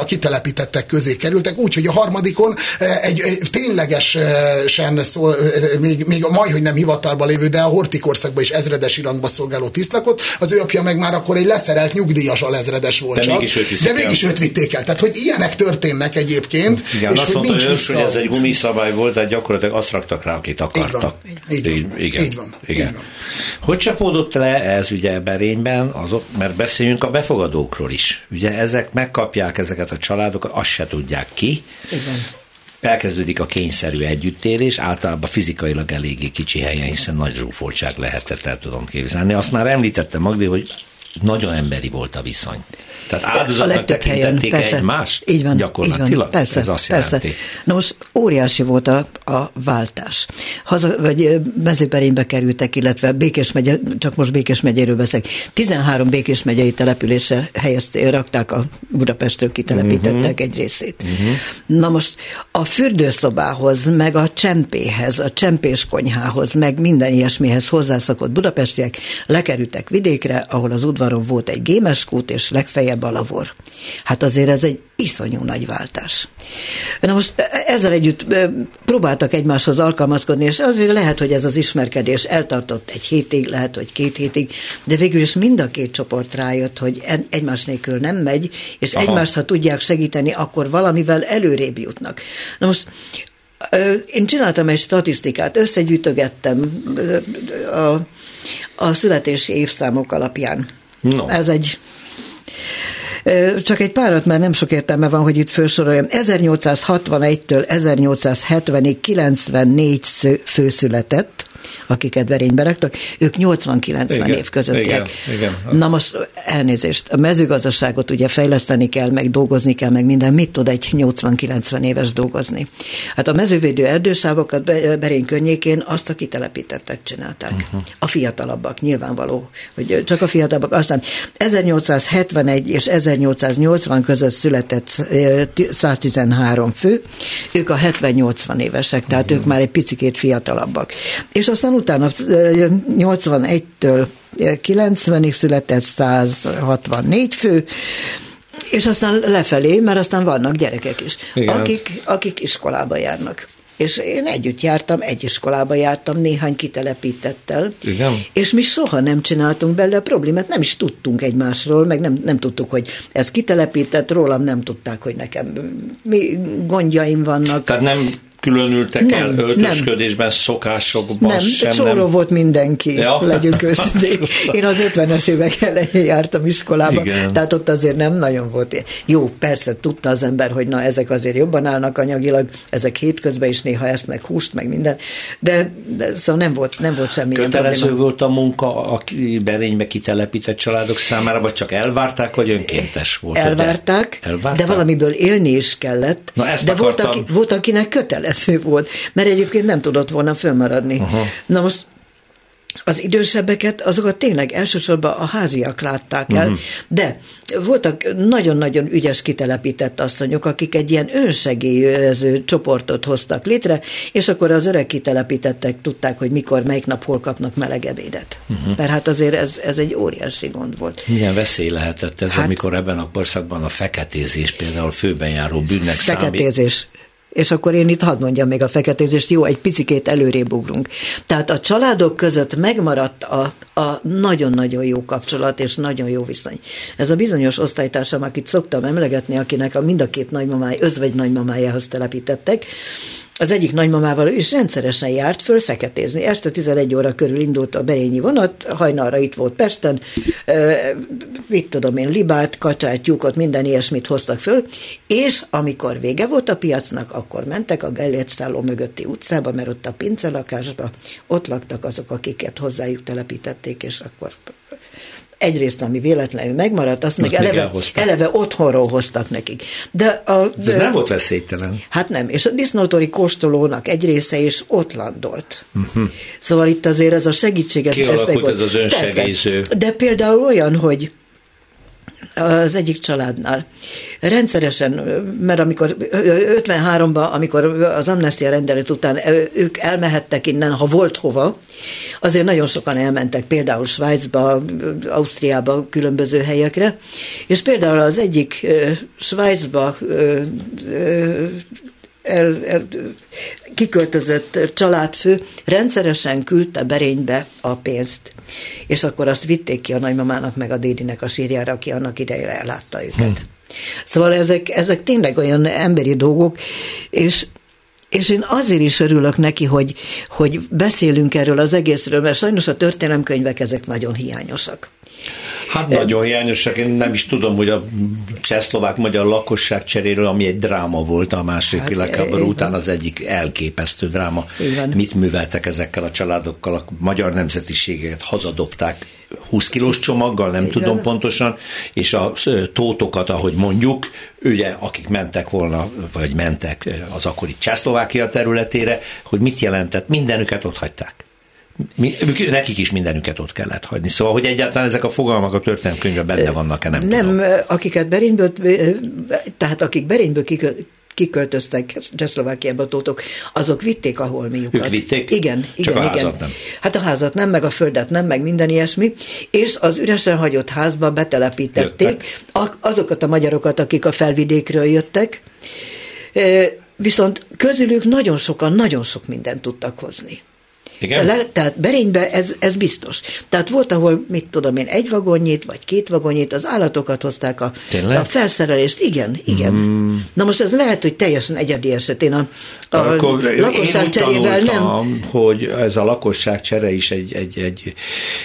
a kitelepítettek közé kerültek, úgyhogy a harmadikon egy, egy ténylegesen szól, még, még a majd, hogy nem hivatalba lévő, de a hortikorszakban is ezredes irányba szolgáló tisztlakot, az ő apja meg már akkor egy leszerelt nyugdíjas alezredes volt de csak. Mégis őt de mégis őt vitték el. Tehát, hogy ilyenek történnek egyébként. Igen, és azt hogy mondta, nincs ős, hogy ez egy gumiszabály volt, tehát gyakorlatilag azt raktak rá, akit akartak. Így van. Így, van. Igen. Így van. Igen. Így van. Hogy csapódott le ez ugye Berényben, azok, mert beszéljünk a befogadókról is. Ugye ezek megkapják ezeket a családokat, azt se tudják ki. Igen elkezdődik a kényszerű együttélés, általában fizikailag eléggé kicsi helyen, hiszen nagy zsúfoltság lehetett, el tudom képzelni. Azt már említette Magdi, hogy nagyon emberi volt a viszony. Tehát áldozatnak tekintették persze, egymást? Így van, gyakorlatilag? Így van, persze, Ez azt persze. jelenti. Na most óriási volt a, a váltás. Haza, vagy mezőperénybe kerültek, illetve Békés megye, csak most Békés megyéről beszélek. 13 Békés megyei településre helyezték, rakták a Budapestről kitelepítettek uh-huh. egy részét. Uh-huh. Na most a fürdőszobához, meg a csempéhez, a csempés konyhához, meg minden ilyesmihez hozzászokott budapestiek lekerültek vidékre, ahol az udvaron volt egy gémeskút, és legfeljebb legfeljebb a lavor. Hát azért ez egy iszonyú nagy váltás. Na most ezzel együtt próbáltak egymáshoz alkalmazkodni, és azért lehet, hogy ez az ismerkedés eltartott egy hétig, lehet, hogy két hétig, de végül is mind a két csoport rájött, hogy egymás nélkül nem megy, és Aha. egymást, ha tudják segíteni, akkor valamivel előrébb jutnak. Na most Én csináltam egy statisztikát, összegyűjtögettem a, a születési évszámok alapján. No. Ez egy csak egy párat, mert nem sok értelme van, hogy itt felsoroljam. 1861-től 1870-ig 94 főszületett, akiket verénybe raktak, ők 80-90 év közöttiek. Igen, igen. Na most elnézést, a mezőgazdaságot ugye fejleszteni kell, meg dolgozni kell, meg minden. Mit tud egy 80-90 éves dolgozni? Hát a mezővédő erdősávokat Berény környékén azt a kitelepítettek csinálták. Uh-huh. A fiatalabbak, nyilvánvaló, hogy csak a fiatalabbak. Aztán 1871 és 1880 között született 113 fő, ők a 70-80 évesek, tehát uh-huh. ők már egy picikét fiatalabbak. És aztán utána 81-től 90-ig született 164 fő, és aztán lefelé, mert aztán vannak gyerekek is, akik, akik iskolába járnak. És én együtt jártam, egy iskolába jártam, néhány kitelepítettel. Igen. És mi soha nem csináltunk belőle problémát, nem is tudtunk egymásról, meg nem, nem tudtuk, hogy ez kitelepített, rólam nem tudták, hogy nekem mi gondjaim vannak. Tehát nem különültek nem, el öltözködésben, nem. szokásokban nem, sem? Csóró nem, volt mindenki, ja. legyünk őszintén. Én az 50-es évek elején jártam iskolába, Igen. tehát ott azért nem nagyon volt. Jó, persze tudta az ember, hogy na ezek azért jobban állnak anyagilag, ezek hétközben is néha esznek húst, meg minden, de, de szóval nem volt, nem volt semmi. Kötelező probléma. volt a munka a berénybe kitelepített családok számára, vagy csak elvárták, vagy önkéntes volt? Elvárták, de, elvárták? de valamiből élni is kellett, na ezt de akartam... volt, aki, volt, akinek kötelező kötelező volt, mert egyébként nem tudott volna fönnmaradni. Aha. Na most az idősebbeket, azokat tényleg elsősorban a háziak látták el, uh-huh. de voltak nagyon-nagyon ügyes kitelepített asszonyok, akik egy ilyen önsegélyező csoportot hoztak létre, és akkor az öreg kitelepítettek tudták, hogy mikor, melyik nap hol kapnak meleg ebédet. Uh-huh. Mert hát azért ez, ez egy óriási gond volt. Milyen veszély lehetett ez, hát, amikor ebben a korszakban a feketézés például főben járó bűnnek feketézés. számít? És akkor én itt hadd mondjam még a feketézést, jó, egy picikét előrébb ugrunk. Tehát a családok között megmaradt a, a nagyon-nagyon jó kapcsolat és nagyon jó viszony. Ez a bizonyos osztálytársam, akit szoktam emlegetni, akinek a mind a két nagymamája, özvegy nagymamájához telepítettek, az egyik nagymamával is rendszeresen járt föl feketézni. Este 11 óra körül indult a Berényi vonat, hajnalra itt volt Pesten, mit tudom én, libát, kacsát, tyúkot, minden ilyesmit hoztak föl, és amikor vége volt a piacnak, akkor mentek a Gellért szálló mögötti utcába, mert ott a pincelakásba, ott laktak azok, akiket hozzájuk telepítették, és akkor egyrészt, ami véletlenül megmaradt, azt meg eleve, eleve otthonról hoztak nekik. De, a, de ez nem volt veszélytelen. Hát nem, és a disznótori kóstolónak egy része is ott landolt. Uh-huh. Szóval itt azért ez a segítség, ez, ez meg volt. ez az önsegélyző. De például olyan, hogy az egyik családnál. Rendszeresen, mert amikor 53-ban, amikor az amnestia rendelet után ők elmehettek innen, ha volt hova, azért nagyon sokan elmentek például Svájcba, Ausztriába, különböző helyekre, és például az egyik Svájcba el, el, kiköltözött családfő rendszeresen küldte Berénybe a pénzt. És akkor azt vitték ki a nagymamának meg a dédinek a sírjára, aki annak idejére ellátta őket. Hm. Szóval ezek, ezek tényleg olyan emberi dolgok, és és én azért is örülök neki, hogy, hogy beszélünk erről az egészről, mert sajnos a történelemkönyvek ezek nagyon hiányosak. Hát nagyon hiányosak, én nem is tudom, hogy a csehszlovák-magyar lakosság cseréről, ami egy dráma volt a második hát, világháború után, az egyik elképesztő dráma. Igen. Mit műveltek ezekkel a családokkal, a magyar nemzetiségeket hazadobták 20 kilós csomaggal, nem Igen. tudom pontosan, és a tótokat, ahogy mondjuk, ugye, akik mentek volna, vagy mentek az akkori Csehszlovákia területére, hogy mit jelentett, mindenüket ott hagyták. Mi, nekik is mindenüket ott kellett hagyni. Szóval, hogy egyáltalán ezek a fogalmak a történelmkönyvben benne vannak-e, nem, nem tudom. akiket Berényből, tehát akik Berényből kiköltöztek Csehszlovákiába tótok, azok vitték a holmiukat. Ők vitték? Igen, igen, Csak a igen. házat nem. Hát a házat nem, meg a földet nem, meg minden ilyesmi, és az üresen hagyott házba betelepítették Jöttek. azokat a magyarokat, akik a felvidékről jöttek, viszont közülük nagyon sokan nagyon sok mindent tudtak hozni. Igen? Le, tehát Berénybe ez, ez biztos. Tehát volt, ahol, mit tudom én, egy vagonyit, vagy két vagonyit, az állatokat hozták a, Tényleg? a felszerelést. Igen, igen. Mm. Na most ez lehet, hogy teljesen egyedi eset. Én a, a Akkor én lakosság úgy cserével nem... hogy ez a lakosság csere is egy, egy, egy,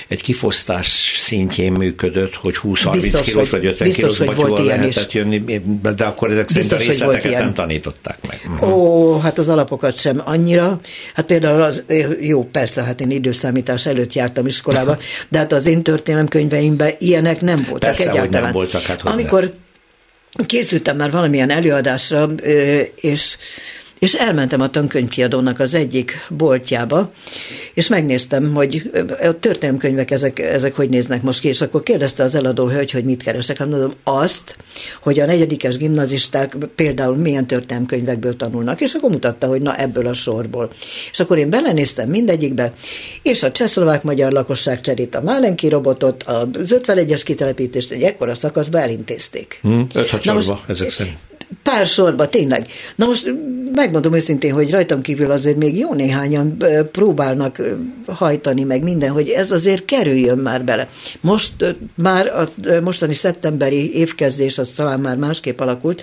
egy kifosztás szintjén működött, hogy 20-30 Biztos, kilós vagy 50 biztos, kilós batyúval lehetett is. jönni, de akkor ezek szerint a részleteket nem tanították meg. Ó, hát az alapokat sem annyira. Hát például az, jó, persze, hát én időszámítás előtt jártam iskolába, de hát az én történelemkönyveimben ilyenek nem voltak Persze, hogy nem egyáltalán. voltak, hát hogy Amikor készültem már valamilyen előadásra, és és elmentem a tankönyvkiadónak az egyik boltjába, és megnéztem, hogy a történelemkönyvek ezek, ezek hogy néznek most ki, és akkor kérdezte az eladó hölgy, hogy mit keresek. Hát mondom, azt, hogy a negyedikes gimnazisták például milyen történelemkönyvekből tanulnak, és akkor mutatta, hogy na ebből a sorból. És akkor én belenéztem mindegyikbe, és a csehszlovák-magyar lakosság cserét, a Málenki robotot, az 51-es kitelepítést egy ekkora szakaszba elintézték. Hm? Öt Na most- ezek szerint. Pár sorba, tényleg. Na most megmondom őszintén, hogy rajtam kívül azért még jó néhányan próbálnak hajtani meg minden, hogy ez azért kerüljön már bele. Most már a mostani szeptemberi évkezdés az talán már másképp alakult,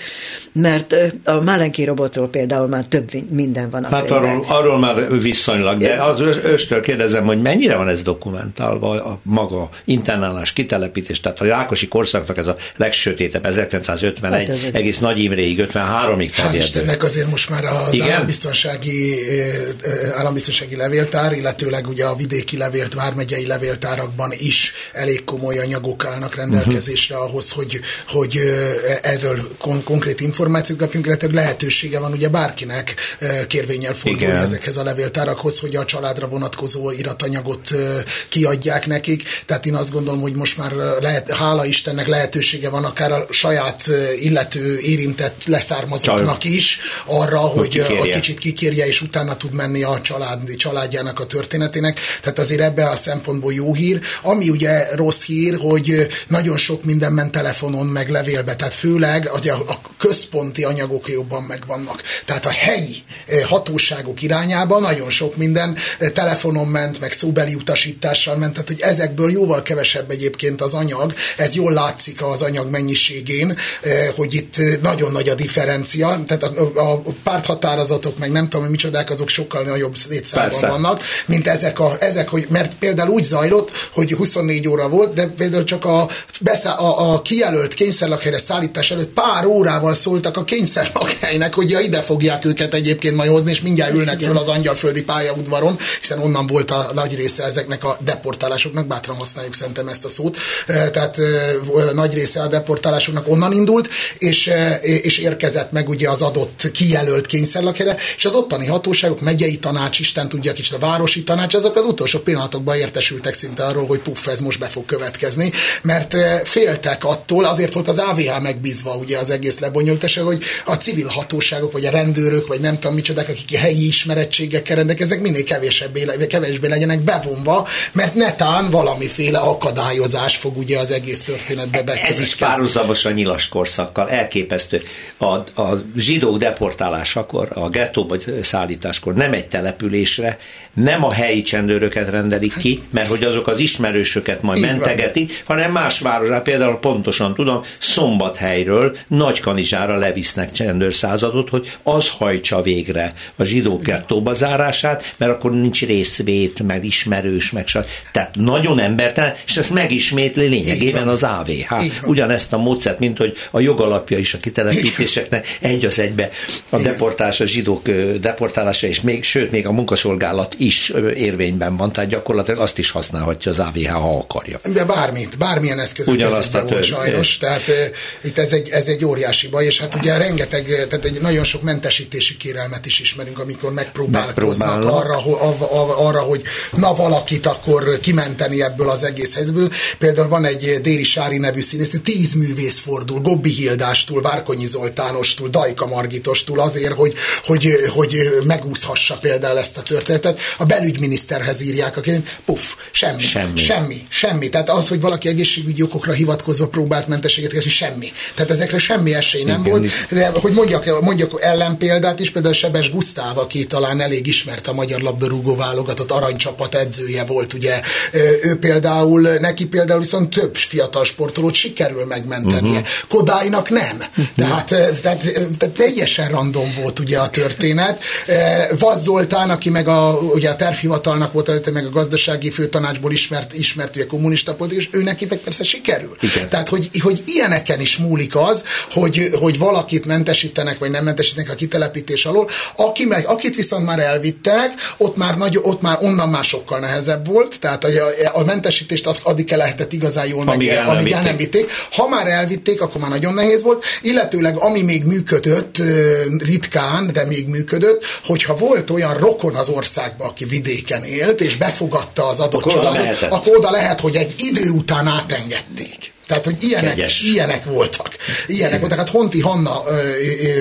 mert a Málenki robotról például már több minden van Hát arról, arról már viszonylag, de az ős- őstől kérdezem, hogy mennyire van ez dokumentálva a maga internálás, kitelepítés, tehát a Rákosi korszaknak ez a legsötétebb, 1951, Hát egész Nagy Imréig, 53-ig Hál' terjedő. Istennek azért most már az Igen? állambiztonsági, állambiztonsági levéltár, illetőleg ugye a vidéki levélt, vármegyei levéltárakban is elég komoly anyagok állnak rendelkezésre Mhm. ahhoz, hogy, hogy erről kon- konkrét információt kapjunk, illetve lehetősége van ugye bárkinek kérvényel fordulni Igen. ezekhez a levéltárakhoz, hogy a családra vonatkozó iratanyagot kiadják nekik. Tehát én azt gondolom, hogy most már lehet, hála Istennek lehetősége van akár a saját illető érintett leszármazottnak is arra, hogy, hogy a kicsit kikérje, és utána tud menni a család, családjának a történetének. Tehát azért ebbe a szempontból jó hír. Ami ugye rossz hír, hogy nagyon sok minden ment telefonon, meg levélbe, tehát főleg a, a központi anyagok jobban megvannak. Tehát a helyi hatóságok irányába nagyon sok minden telefonon ment, meg szóbeli utasítással ment, tehát hogy ezekből jóval kevesebb egyébként az anyag, ez jól látszik az anyag mennyiségén, hogy itt nagyon nagy a differencia, tehát a, a, párthatározatok, meg nem tudom, hogy micsodák, azok sokkal nagyobb létszámban Persze. vannak, mint ezek, a, ezek hogy, mert például úgy zajlott, hogy 24 óra volt, de például csak a, beszá, a, a kijelölt kényszerlakhelyre szállítás előtt pár órával szóltak a kényszerlakhelynek, hogy ja, ide fogják őket egyébként majd hozni, és mindjárt ülnek föl az angyalföldi pályaudvaron, hiszen onnan volt a nagy része ezeknek a deportálásoknak, bátran használjuk szerintem ezt a szót, Eh, tehát eh, nagy része a deportálásoknak onnan indult, és, és érkezett meg ugye az adott kijelölt kényszerlakhelyre, és az ottani hatóságok, megyei tanács, Isten tudja kicsit a városi tanács, azok az utolsó pillanatokban értesültek szinte arról, hogy puff, ez most be fog következni, mert eh, féltek attól, azért volt az AVH megbízva ugye az egész lebonyolítása, hogy a civil hatóságok, vagy a rendőrök, vagy nem tudom micsodák, akik helyi ismerettségekkel rendelkeznek, minél kevésebbé, kevésbé legyenek bevonva, mert netán valamiféle akadályozás fog ugye az egész történetbe Ez bekövetkezni. is párhuzamos a nyilas korszakkal, elképesztő. A, a zsidók deportálásakor, a gettóba szállításkor nem egy településre, nem a helyi csendőröket rendelik ki, mert hogy azok az ismerősöket majd Így van. mentegetik, hanem más városra, például pontosan tudom, Szombathelyről Nagykanizsára levisznek csendőrszázadot, hogy az hajtsa végre a zsidók gettóba zárását, mert akkor nincs részvét, meg ismerős, meg stb. Tehát nagyon embertelen, és ezt megismétli lényegében az AVH. Ugyanezt a módszert, mint hogy a jogalapja is a kitelepítéseknek egy az egybe a deportálás, a zsidók deportálása, és még, sőt, még a munkaszolgálat is érvényben van, tehát gyakorlatilag azt is használhatja az AVH, ha akarja. De bármit, bármilyen eszköz Ugyanazt a volt sajnos, tehát itt ez egy, ez egy óriási baj, és hát ugye rengeteg, eh, tehát egy nagyon sok mentesítési kérelmet is ismerünk, amikor megpróbálkoznak arra, arra, hogy na valakit akkor kimenteni ebből az egész helyzetből. Például van egy Déri Sári nevű színész, tíz művész fordul, Gobbi Hildástól, Várkonyi Zoltánostól, Dajka Margitostól azért, hogy, hogy, hogy megúszhassa például ezt a történetet. A belügyminiszterhez írják, aki puff, semmi, semmi, semmi, semmi. Tehát az, hogy valaki egészségügyi okokra hivatkozva próbált mentességet keresni, semmi. Tehát ezekre semmi esély nem Igen. volt. De hogy mondjak, mondjak ellenpéldát is, például Sebes Gusztáv, aki talán elég ismert a magyar labdarúgó válogatott aranycsapat edzője volt, ugye. Ő például, neki például viszont több fiatal sportolót sikerül megmentenie. Uh-huh. Kodálynak nem. Tehát, tehát, tehát teljesen random volt ugye a történet. Vaz Zoltán, aki meg a, ugye a tervhivatalnak volt, meg a gazdasági főtanácsból ismert, ismert ugye kommunista politikus, ő neki meg persze sikerül. Igen. Tehát, hogy, hogy ilyeneken is múlik az, hogy, hogy valakit mentesítenek, vagy nem mentesítenek a kitelepítés alól. Aki meg, akit viszont már elvittek, ott már, nagy, ott már onnan már sokkal nehezebb volt, tehát a, a mentesítést addig lehetett igazán jól amíg meg, el, amíg el nem vitték. Ha már elvitték, akkor már nagyon nehéz volt, illetőleg ami még működött, ritkán, de még működött, hogyha volt olyan rokon az országban, aki vidéken élt, és befogadta az adott akkor családot, oda akkor oda lehet, hogy egy idő után átengedték. Tehát, hogy ilyenek, ilyenek voltak. Ilyenek voltak. Hát Honti Hanna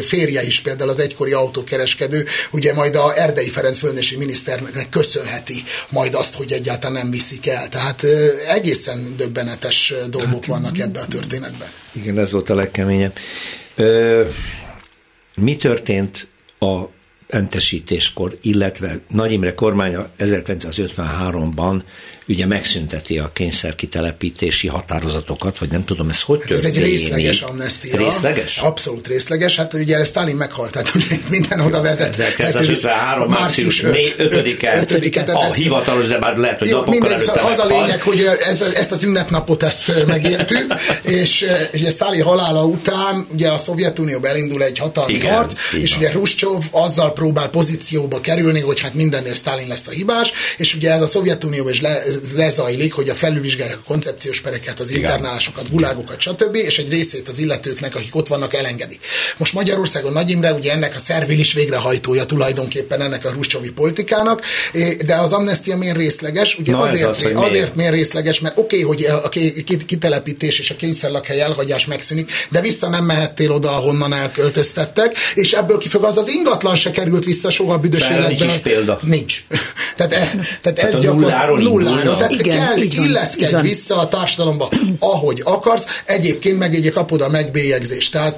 férje is például az egykori autókereskedő, ugye majd a Erdei Ferenc fölnési miniszternek köszönheti majd azt, hogy egyáltalán nem viszik el. Tehát egészen döbbenetes dolgok hát, vannak ebbe a történetben. Igen, ez volt a legkeményebb. Ö, mi történt a mentesítéskor, illetve Nagy Imre kormánya 1953-ban ugye megszünteti a kényszer kitelepítési határozatokat, vagy nem tudom, ez hogy? Hát ez egy részleges amnestia. Részleges? Abszolút részleges. Hát ugye Stalin meghalt, tehát ugye minden oda vezet. 1953. március 5-e. A hivatalos, de már lehet, hogy Jó, mindegy, szóval Az a lényeg, hogy ez, ezt az ünnepnapot ezt megéltük, és ugye Stalin halála után ugye a Szovjetunió elindul egy hatalmi Igen, harc, és ugye Ruscsov azzal próbál pozícióba kerülni, hogy hát mindennél Stalin lesz a hibás, és ugye ez a Szovjetunió is le, lezajlik, hogy a felülvizsgálják a koncepciós pereket, az internálásokat, gulágokat, stb., és egy részét az illetőknek, akik ott vannak, elengedik. Most Magyarországon Nagy Imre ugye ennek a szervilis végrehajtója tulajdonképpen ennek a ruscsovi politikának, de az amnestia miért részleges? Ugye Na azért, az, azért miért? miért részleges, mert oké, okay, hogy a kitelepítés és a kényszerlakhely elhagyás megszűnik, de vissza nem mehettél oda, ahonnan elköltöztettek, és ebből kifog az az ingatlan se került vissza soha büdös életben. Nincs is példa. Nincs. tehát, e, tehát, tehát ez gyakorlatilag nulláról csinálni. Tehát igen, kell, illeszkedj vissza a társadalomba, ahogy akarsz. Egyébként meg egy kapod a megbélyegzést. Tehát,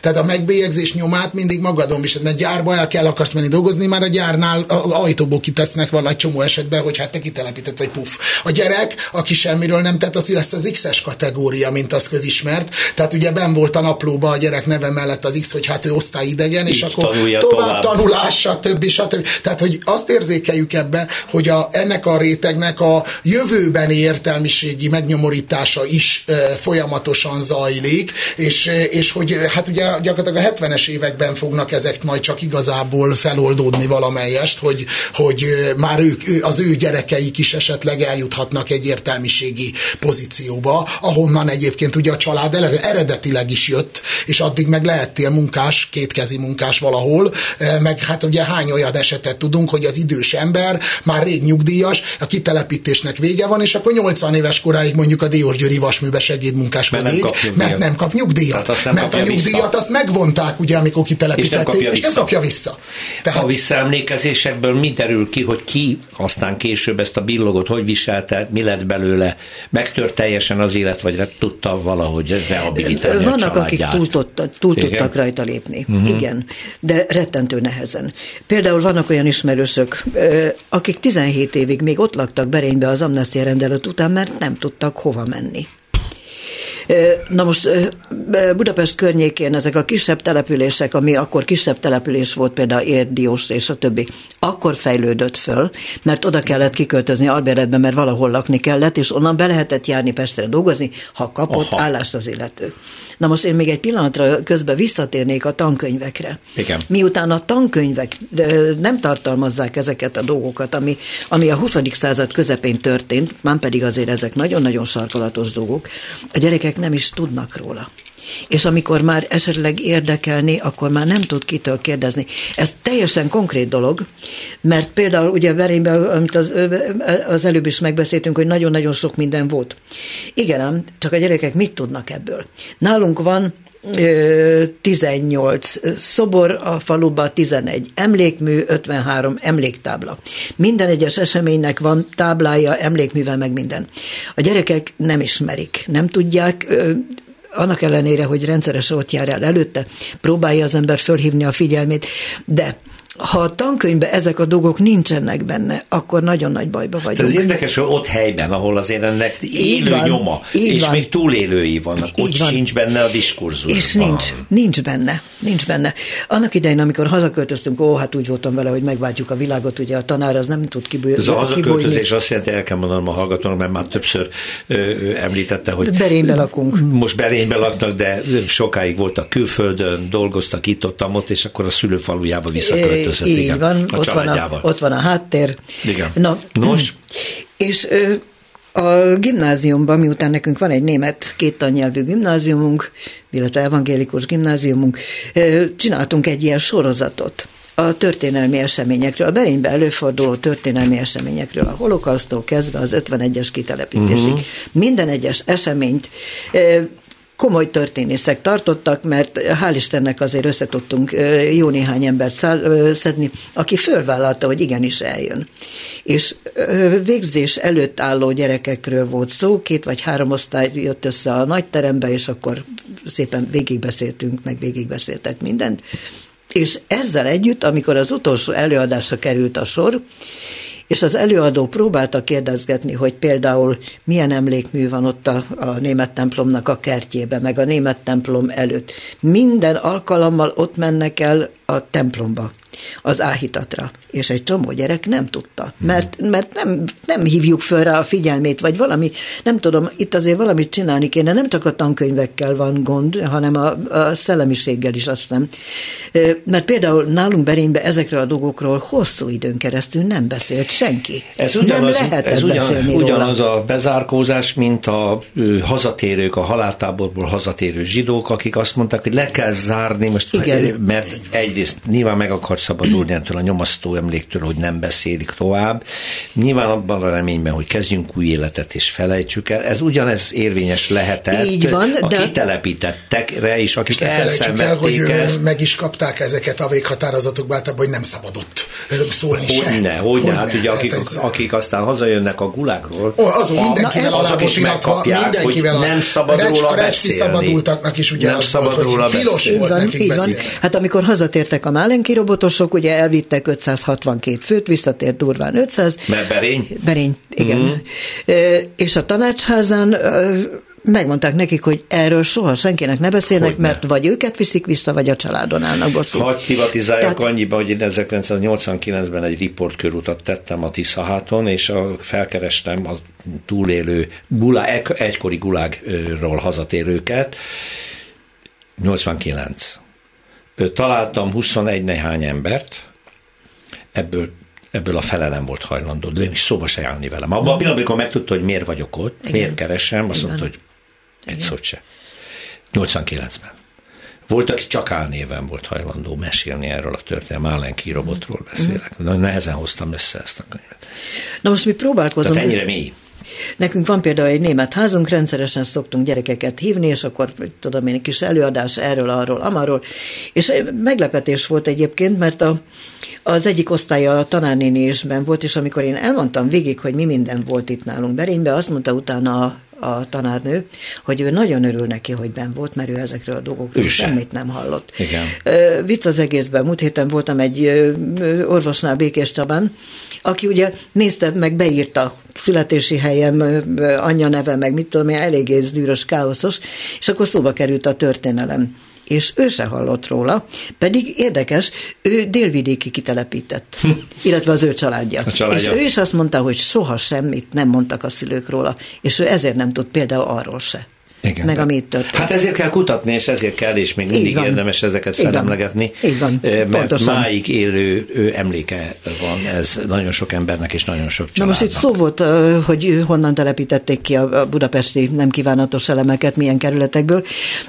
tehát a megbélyegzés nyomát mindig magadon viseled, mert gyárba el kell akarsz menni dolgozni, már a gyárnál a, ajtóból kitesznek van egy csomó esetben, hogy hát te kitelepített vagy puff. A gyerek, aki semmiről nem tett, az lesz az X-es kategória, mint az közismert. Tehát ugye ben volt a naplóba a gyerek neve mellett az X, hogy hát ő osztályidegen, és akkor tovább, tovább tanulás, stb. stb. Tehát, hogy azt érzékeljük ebbe, hogy a, ennek a rétegnek a jövőbeni értelmiségi megnyomorítása is folyamatosan zajlik, és, és hogy hát ugye gyakorlatilag a 70-es években fognak ezek majd csak igazából feloldódni valamelyest, hogy, hogy már ők, az ő gyerekeik is esetleg eljuthatnak egy értelmiségi pozícióba, ahonnan egyébként ugye a család eredetileg is jött, és addig meg lehettél munkás, kétkezi munkás valahol, meg hát ugye hány olyan esetet tudunk, hogy az idős ember már rég nyugdíjas, a kitelepítés fizetésnek vége van, és akkor 80 éves koráig mondjuk a Diós Győri vasműbe segédmunkáskodik, mert, nem kap mert nem kap nyugdíjat. azt nem mert a nyugdíjat vissza. azt megvonták, ugye, amikor kitelepítették, és nem, és nem kapja vissza. Tehát... A visszaemlékezésekből mi derül ki, hogy ki aztán később ezt a billogot hogy viselte, mi lett belőle, megtört teljesen az élet, vagy tudta valahogy rehabilitálni Vannak, a akik túl, tudtak, túl tudtak rajta lépni. Uh-huh. Igen, de rettentő nehezen. Például vannak olyan ismerősök, akik 17 évig még ott laktak Berénybe az amnestia rendelet után, mert nem tudtak hova menni. Na most Budapest környékén ezek a kisebb települések, ami akkor kisebb település volt, például Érdiós és a többi, akkor fejlődött föl, mert oda kellett kiköltözni Alberetbe, mert valahol lakni kellett, és onnan be lehetett járni Pestre dolgozni, ha kapott Aha. állást az illető. Na most én még egy pillanatra közben visszatérnék a tankönyvekre. Igen. Miután a tankönyvek nem tartalmazzák ezeket a dolgokat, ami, ami a 20. század közepén történt, már pedig azért ezek nagyon-nagyon sarkalatos dolgok, a gyerekek nem is tudnak róla. És amikor már esetleg érdekelni, akkor már nem tud kitől kérdezni. Ez teljesen konkrét dolog, mert például ugye Verényben, amit az, az előbb is megbeszéltünk, hogy nagyon-nagyon sok minden volt. Igen, csak a gyerekek mit tudnak ebből? Nálunk van 18, szobor a faluba 11, emlékmű 53, emléktábla. Minden egyes eseménynek van táblája, emlékművel, meg minden. A gyerekek nem ismerik, nem tudják, annak ellenére, hogy rendszeresen ott jár el előtte, próbálja az ember fölhívni a figyelmét, de ha a tankönyvben ezek a dolgok nincsenek benne, akkor nagyon nagy bajba vagyunk. Ez érdekes, hogy ott helyben, ahol azért ennek élő van, nyoma, és van. még túlélői vannak, így ott van. sincs benne a diskurzus. És nincs, nincs benne, nincs benne. Annak idején, amikor hazaköltöztünk, ó, hát úgy voltam vele, hogy megváltjuk a világot, ugye a tanár az nem tud kibújni. Ez a hazaköltözés azt jelenti, el kell mondanom a hallgatónak, mert már többször ö, ö, említette, hogy berénybe lakunk. Most berénybe laknak, de sokáig voltak külföldön, dolgoztak itt, ott, ott, és akkor a szülőfalujába visszaköltöztek költözött, Így igen, van, a ott van a, ott van a háttér. Igen. Na, Nos? És a gimnáziumban, miután nekünk van egy német kéttannyelvű gimnáziumunk, illetve evangélikus gimnáziumunk, csináltunk egy ilyen sorozatot a történelmi eseményekről, a Berényben előforduló történelmi eseményekről, a holokausztól kezdve az 51-es kitelepítésig. Uh-huh. Minden egyes eseményt komoly történészek tartottak, mert hál' Istennek azért összetudtunk jó néhány embert szedni, aki fölvállalta, hogy igenis eljön. És végzés előtt álló gyerekekről volt szó, két vagy három osztály jött össze a nagy terembe, és akkor szépen végigbeszéltünk, meg végigbeszéltek mindent. És ezzel együtt, amikor az utolsó előadásra került a sor, és az előadó próbálta kérdezgetni, hogy például milyen emlékmű van ott a, a német templomnak a kertjébe, meg a német templom előtt. Minden alkalommal ott mennek el a templomba az áhítatra. És egy csomó gyerek nem tudta, mert, mert nem, nem hívjuk föl rá a figyelmét, vagy valami, nem tudom, itt azért valamit csinálni kéne, nem csak a tankönyvekkel van gond, hanem a, a szellemiséggel is aztán. Mert például nálunk Berénybe ezekről a dolgokról hosszú időn keresztül nem beszélt senki. Ez ugyanaz, nem ez ugyan, ugyanaz a bezárkózás, mint a hazatérők, a haláltáborból hazatérő zsidók, akik azt mondták, hogy le kell zárni, most, Igen. mert egyrészt nyilván meg akarsz szabadulni ettől a nyomasztó emléktől, hogy nem beszélik tovább. Nyilván abban a reményben, hogy kezdjünk új életet és felejtsük el. Ez ugyanez érvényes lehetett Így van, a de... kitelepítettekre is, akik elszenvedték el, hogy ezt. meg is kapták ezeket a véghatározatokba, általában, hogy nem szabadott szólni hogy se. Ne, hogy, hogy ne, hát ugye akik, ez... akik aztán hazajönnek a gulágról, oh, azon mindenkivel azok is megkapják, mindenkivel hogy nem szabad róla beszélni. szabadultaknak is ugye nem az szabad volt, róla hogy tilos volt nekik beszélni. Hát amikor hazatértek a Málenki robotos mások ugye elvittek 562 főt, visszatért durván 500. Mert Berény? Berény, igen. Mm. És a tanácsházán megmondták nekik, hogy erről soha senkinek ne beszélnek, hogy mert vagy őket viszik vissza, vagy a családon állnak bosszú. Hagy privatizáljak Tehát... annyiba, hogy én 1989-ben egy riportkörútat tettem a Tiszaháton, és a, felkerestem a túlélő gulá, egykori gulágról hazatérőket, 89 találtam 21 nehány embert, ebből ebből a fele nem volt hajlandó, de ő is szóba se állni velem. Abban a pillanatban, amikor megtudta, hogy miért vagyok ott, Igen. miért keresem, azt mondta, hogy egy szót se. 89-ben. Volt, aki csak álnéven volt hajlandó mesélni erről a történelmi Allenki robotról beszélek. Mm. Nehezen hoztam össze ezt a könyvet. Na most mi próbálkozunk. Tehát ennyire mély. Nekünk van például egy német házunk, rendszeresen szoktunk gyerekeket hívni, és akkor tudom én, egy kis előadás erről, arról, amarról. És meglepetés volt egyébként, mert a, az egyik osztálya a tanárnéni is volt, és amikor én elmondtam végig, hogy mi minden volt itt nálunk Berényben, azt mondta utána a a tanárnő, hogy ő nagyon örül neki, hogy ben volt, mert ő ezekről a dolgokról ő semmit nem hallott. Igen. Vicc az egészben. Múlt héten voltam egy orvosnál Békés Csabán, aki ugye nézte, meg beírta születési helyem, anyja neve, meg mit tudom én, eléggé zűrös, káoszos, és akkor szóba került a történelem és ő se hallott róla, pedig érdekes, ő délvidéki kitelepített, hm. illetve az ő családja. A családja. És ő is azt mondta, hogy soha semmit nem mondtak a szülők róla, és ő ezért nem tud például arról se. Igen. meg amit történt. Hát ezért kell kutatni, és ezért kell, és még mindig érdemes ezeket felemlegetni. Így van. Mert Pontosan. máig élő ő emléke van ez nagyon sok embernek és nagyon sok családnak. Na most itt szó volt, hogy honnan telepítették ki a budapesti nem kívánatos elemeket, milyen kerületekből.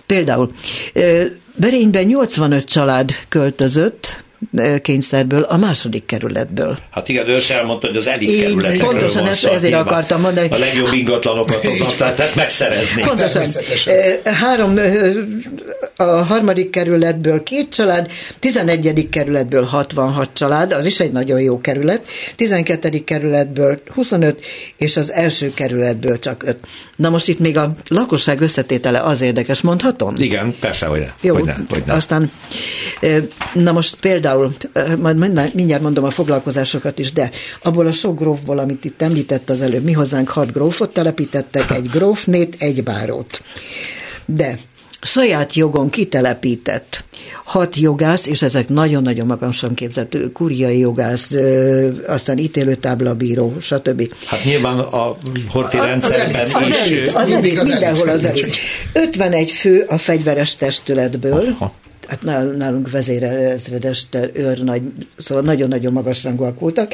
Például Berényben 85 család költözött, kényszerből a második kerületből. Hát igen, ő elmondta, hogy az elit kerületekről Pontosan ezt, ezért akartam mondani. A legjobb ingatlanokat tudnak tehát megszerezni. Pontosan. Három a harmadik kerületből két család, 11. kerületből 66 család, az is egy nagyon jó kerület, 12. kerületből 25, és az első kerületből csak 5. Na most itt még a lakosság összetétele az érdekes, mondhatom? Igen, persze, hogy ne. Jó, hogy ne, hogy ne. aztán, na most például, majd mindjárt mondom a foglalkozásokat is, de abból a sok grófból, amit itt említett az előbb, mi hozzánk hat grófot telepítettek, egy grófnét, egy bárót. De saját jogon kitelepített hat jogász, és ezek nagyon-nagyon magasan képzett kuriai jogász, aztán ítélőtáblabíró, stb. Hát nyilván a horti A- rendszerben az is. elit, az mindig elit, az mindenhol elit. az elit. 51 fő a fegyveres testületből, Aha. Hát nál- nálunk vezérezredes őrnagy, szóval nagyon-nagyon magas rangúak voltak,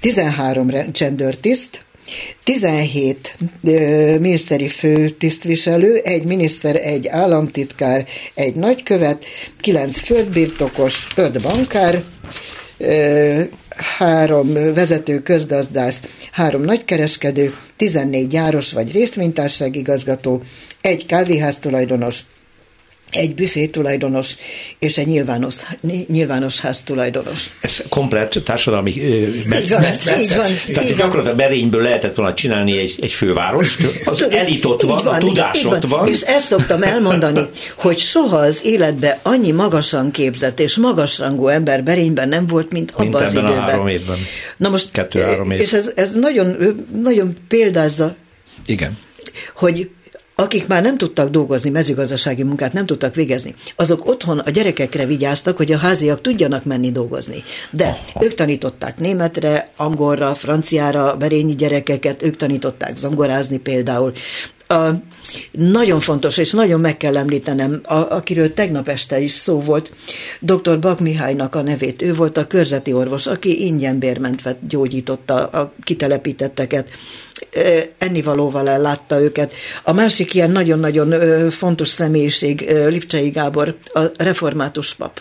13 re- csendőrtiszt, 17 ö, miniszteri főtisztviselő, egy miniszter, egy államtitkár, egy nagykövet, 9 földbirtokos, 5 bankár, három vezető közgazdász, három nagykereskedő, 14 gyáros vagy részvénytárságigazgató, egy kávéház tulajdonos, egy büfé tulajdonos és egy nyilvános, nyilvános ház tulajdonos. Ez komplett társadalmi ö, met, Így van, így van, Tehát így van. gyakorlatilag Berényből lehetett volna csinálni egy, egy fővárost, az Tudod, elit ott így van, a tudás így ott van. És ezt szoktam elmondani, hogy soha az életben annyi magasan képzett és magasrangú ember Berényben nem volt, mint abban Mint az ebben a időben. három évben. Na most, Kettő-három év. És ez, ez nagyon, nagyon példázza, Igen. hogy akik már nem tudtak dolgozni, mezőgazdasági munkát nem tudtak végezni, azok otthon a gyerekekre vigyáztak, hogy a háziak tudjanak menni dolgozni. De Aha. ők tanították németre, angolra, franciára, berényi gyerekeket, ők tanították zongorázni például. A, nagyon fontos, és nagyon meg kell említenem, a, akiről tegnap este is szó volt, dr. Bak Mihálynak a nevét. Ő volt a körzeti orvos, aki ingyen bérmentve gyógyította a kitelepítetteket ennivalóval ellátta őket. A másik ilyen nagyon-nagyon fontos személyiség Lipcsei Gábor, a református pap,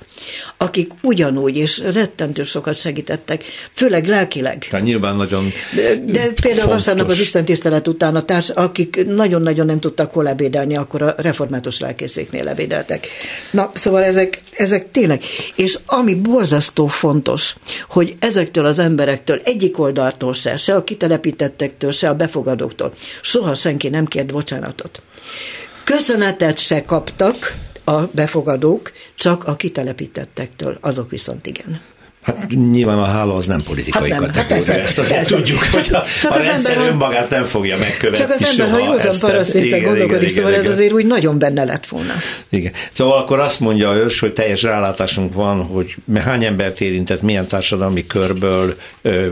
akik ugyanúgy és rettentő sokat segítettek, főleg lelkileg. Tehát nyilván nagyon De, például fontos. vasárnap az Isten tisztelet után a társ, akik nagyon-nagyon nem tudtak hol ebédelni, akkor a református lelkészéknél ebédeltek. Na, szóval ezek, ezek tényleg. És ami borzasztó fontos, hogy ezektől az emberektől egyik oldaltól se, se a kitelepítettektől, se a befogadóktól, soha senki nem kért bocsánatot. Köszönetet se kaptak a befogadók, csak a kitelepítettektől, azok viszont igen. Hát nyilván a hála az nem politikai Hát nem, hát kategória, ezt azért persze. tudjuk, hogy a, Csak a az rendszer ember, önmagát nem fogja megkövetni Csak az ember, ha józan paraszt Igen, gondolkodik, igen, szóval igen, ez igen. azért úgy nagyon benne lett volna. Igen. Szóval akkor azt mondja ős, hogy teljes rálátásunk van, hogy hány embert érintett, milyen társadalmi körből, ö,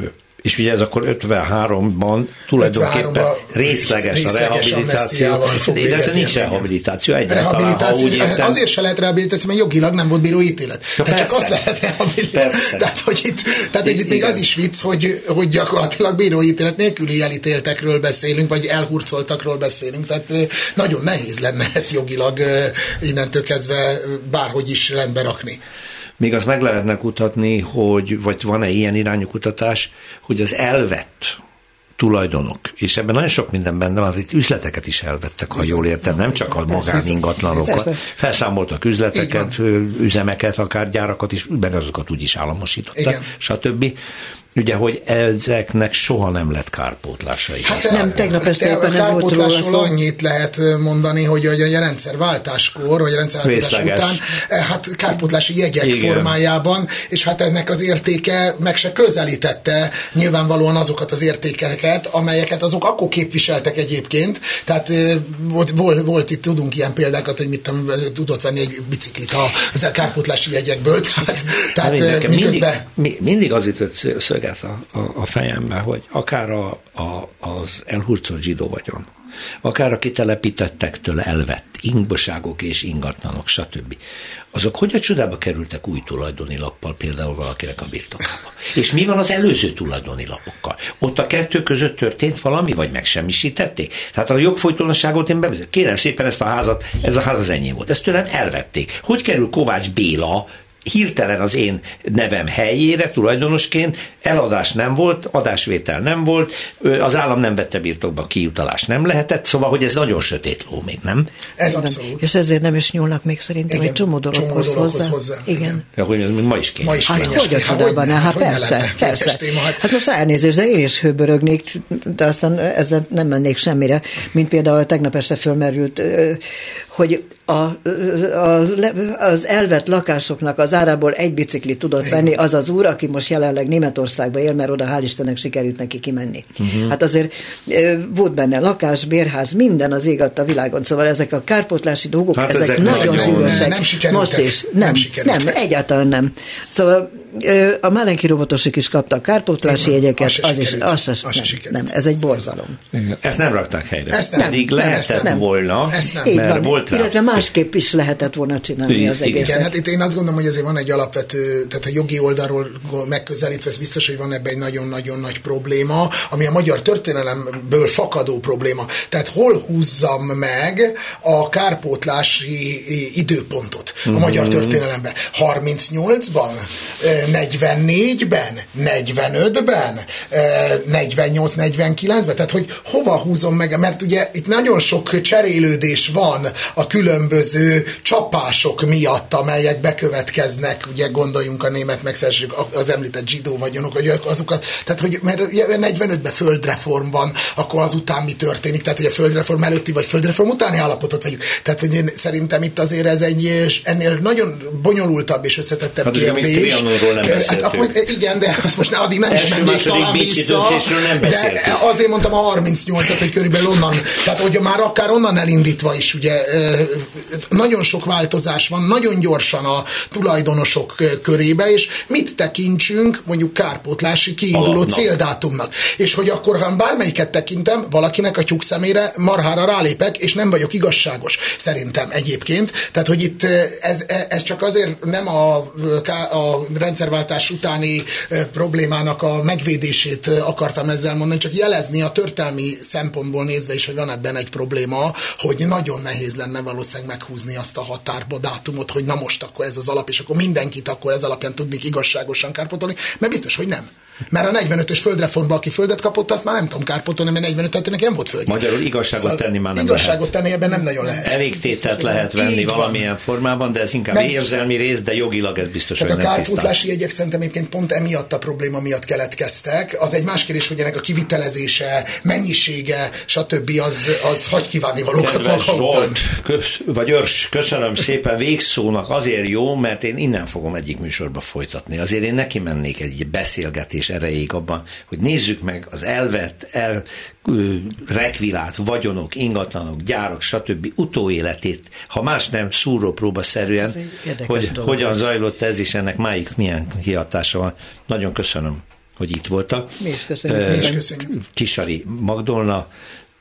és ugye ez akkor 53-ban tulajdonképpen 53-ban részleges a rehabilitáció. De véget nincs rehabilitáció egyáltalán, ha úgy értem. azért se lehet rehabilitáció, mert jogilag nem volt bíróítélet. Ja, tehát csak persze. azt lehet rehabilitálni. Tehát, hogy itt, tehát, hogy itt még az is vicc, hogy, hogy gyakorlatilag bíróítélet nélküli elítéltekről beszélünk, vagy elhurcoltakról beszélünk. Tehát nagyon nehéz lenne ezt jogilag innentől kezdve bárhogy is rendbe rakni. Még azt meg lehetne kutatni, hogy, vagy van-e ilyen irányú kutatás, hogy az elvett tulajdonok, és ebben nagyon sok minden benne van, itt üzleteket is elvettek, ha jól értem, nem csak a magáningatlanokat. Felszámoltak üzleteket, üzemeket, akár gyárakat is, benne azokat úgy is államosítottak, Igen. stb. Ugye, hogy ezeknek soha nem lett kárpótlása. Hát, Nem, tegnap este éppen nem volt róla kárpótlásról szó. annyit lehet mondani, hogy a a rendszerváltáskor, vagy a rendszerváltás Részleges. után, eh, hát kárpótlási jegyek Igen. Formájában, és hát ennek az értéke meg se közelítette nyilvánvalóan azokat az értékeket, amelyeket azok akkor képviseltek egyébként. Tehát eh, volt, volt, volt itt, tudunk ilyen példákat, hogy mit tudom, tudott venni egy biciklit a, az a kárpótlási jegyekből. Tehát, tehát Hát, eh, nekem mindig, miközben... mi- mindig az ütött szö- szöget a, a, a fejembe, hogy akár a, a, az elhurcolt zsidó vagyon, akár a kitelepítettektől elvett ingboságok és ingatlanok, stb. Azok hogy a csodába kerültek új tulajdoni lappal például valakinek a birtokába? És mi van az előző tulajdoni lapokkal? Ott a kettő között történt valami, vagy megsemmisítették? Tehát a jogfolytonosságot én bevezetem. Kérem szépen ezt a házat, ez a ház az enyém volt. Ezt tőlem elvették. Hogy kerül Kovács Béla hirtelen az én nevem helyére tulajdonosként eladás nem volt, adásvétel nem volt, az állam nem vette birtokba, kiutalás nem lehetett, szóval, hogy ez nagyon sötét ló még, nem? Ez abszolút. És ezért nem is nyúlnak még szerintem Igen, egy csomó dologhoz, csomó dologhoz hozzá. hozzá. Igen. Igen. Ja, hogy ez még ma is kéne. Ma is Hát kényes. hogy a Hát csodában? Hát ne persze, lenne? persze. Kényes téma, hát- Hát most elnézést, de én is hőbörögnék, de aztán ezzel nem mennék semmire, mint például tegnap este fölmerült, hogy a, a, az elvett lakásoknak az árából egy biciklit tudott venni az az úr, aki most jelenleg Németországban él, mert oda hál' Istennek sikerült neki kimenni. Uh-huh. Hát azért volt benne lakás, bérház, minden az ég a világon, szóval ezek a kárpótlási dolgok, Hát ezek, ezek nagyon szívesek. nem sikerültek. Most is. Nem Nem, nem, sikerültek. nem, egyáltalán nem. Szóval a Málenki robotosok is kaptak kárpótlási jegyeket, az se az is, az nem, sikerült. nem, ez egy borzalom. Ezt nem rakták helyre. Ezt nem. Pedig Nem, lehetett ezt nem. Volna, Ezt nem. Mert van, volt rá. illetve másképp is lehetett volna csinálni Igen, az egészet. Igen, hát itt én azt gondolom, hogy azért van egy alapvető, tehát a jogi oldalról megközelítve, ez biztos, hogy van ebben egy nagyon-nagyon nagy probléma, ami a magyar történelemből fakadó probléma. Tehát hol húzzam meg a kárpótlási időpontot a magyar történelemben? 38-ban? Eh, 44-ben? 45-ben? Eh, 48-49-ben? Tehát, hogy hova húzom meg? Mert ugye itt nagyon sok cserélődés van a különböző csapások miatt, amelyek bekövetkeznek, ugye gondoljunk a német megszerzésük, az említett zsidó vagyonok, hogy azokat, tehát hogy mert ugye 45-ben földreform van, akkor azután mi történik, tehát hogy a földreform előtti vagy földreform utáni állapotot vagyunk. Tehát hogy én szerintem itt azért ez egy ennél nagyon bonyolultabb és összetettebb Hát kérdés. Trianonról nem Hát beszéltünk. akkor, igen, de azt most addig nem is mennék talán vissza, nem de beszéltünk. azért mondtam a 38-at, hogy körülbelül onnan, tehát hogy már akár onnan elindítva is ugye nagyon sok változás van, nagyon gyorsan a tulajdonosok körébe, és mit tekintsünk mondjuk kárpótlási kiinduló Alapnak. céldátumnak. És hogy akkor, ha bármelyiket tekintem, valakinek a tyúk szemére marhára rálépek, és nem vagyok igazságos, szerintem egyébként. Tehát, hogy itt ez, ez csak azért nem a, a rendszerváltás utáni problémának a megvédését akartam ezzel mondani, csak jelezni a történelmi szempontból nézve is, hogy van ebben egy probléma, hogy nagyon nehéz lenne valószínűleg meghúzni azt a határba dátumot, hogy na most akkor ez az alap, és akkor mindenkit akkor ez alapján tudnék igazságosan kárpotolni, mert biztos, hogy nem. Mert a 45-ös földreformban, aki földet kapott, azt már nem tudom kárpotolni, mert 45 et neki nem volt földje. Magyarul igazságot tenni már nem Igazságot tenni ebben nem nagyon lehet. Elég tételt lehet venni Így van. valamilyen formában, de ez inkább Meg- érzelmi rész, de jogilag ez biztos, Tehát hogy a nem tisztás. kárpótlási jegyek szerintem egyébként pont emiatt a probléma miatt keletkeztek. Az egy más kérdés, hogy ennek a kivitelezése, mennyisége, stb. az, az hagy kívánni valókat maga vagy Örs, köszönöm szépen, végszónak azért jó, mert én innen fogom egyik műsorba folytatni. Azért én neki mennék egy beszélgetés erejéig abban, hogy nézzük meg az elvett, el, rekvilált vagyonok, ingatlanok, gyárak, stb. utóéletét, ha más nem szúrópróbaszerűen, egy érdekes hogy dolog hogyan ez. zajlott ez, és ennek máig milyen kihatása van. Nagyon köszönöm, hogy itt voltak. Mi is köszönjük. Kisari Magdolna,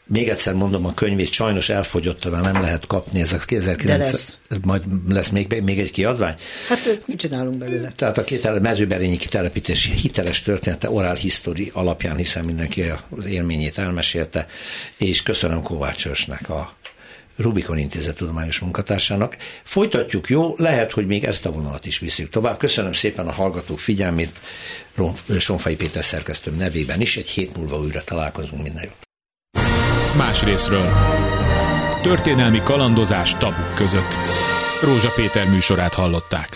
még egyszer mondom, a könyvét sajnos elfogyott, mert nem lehet kapni, ez a 1900, lesz. majd lesz még, még egy kiadvány. Hát mit csinálunk belőle? Tehát a két mezőberényi kitelepítés hiteles története oral history alapján, hiszen mindenki az élményét elmesélte, és köszönöm Kovács Örsnek, a Rubikon Intézet tudományos munkatársának. Folytatjuk, jó? Lehet, hogy még ezt a vonalat is visszük tovább. Köszönöm szépen a hallgatók figyelmét, Sonfai Péter szerkesztőm nevében is. Egy hét múlva újra találkozunk, minden jót. Más részről. Történelmi kalandozás tabuk között. Rózsa Péter műsorát hallották.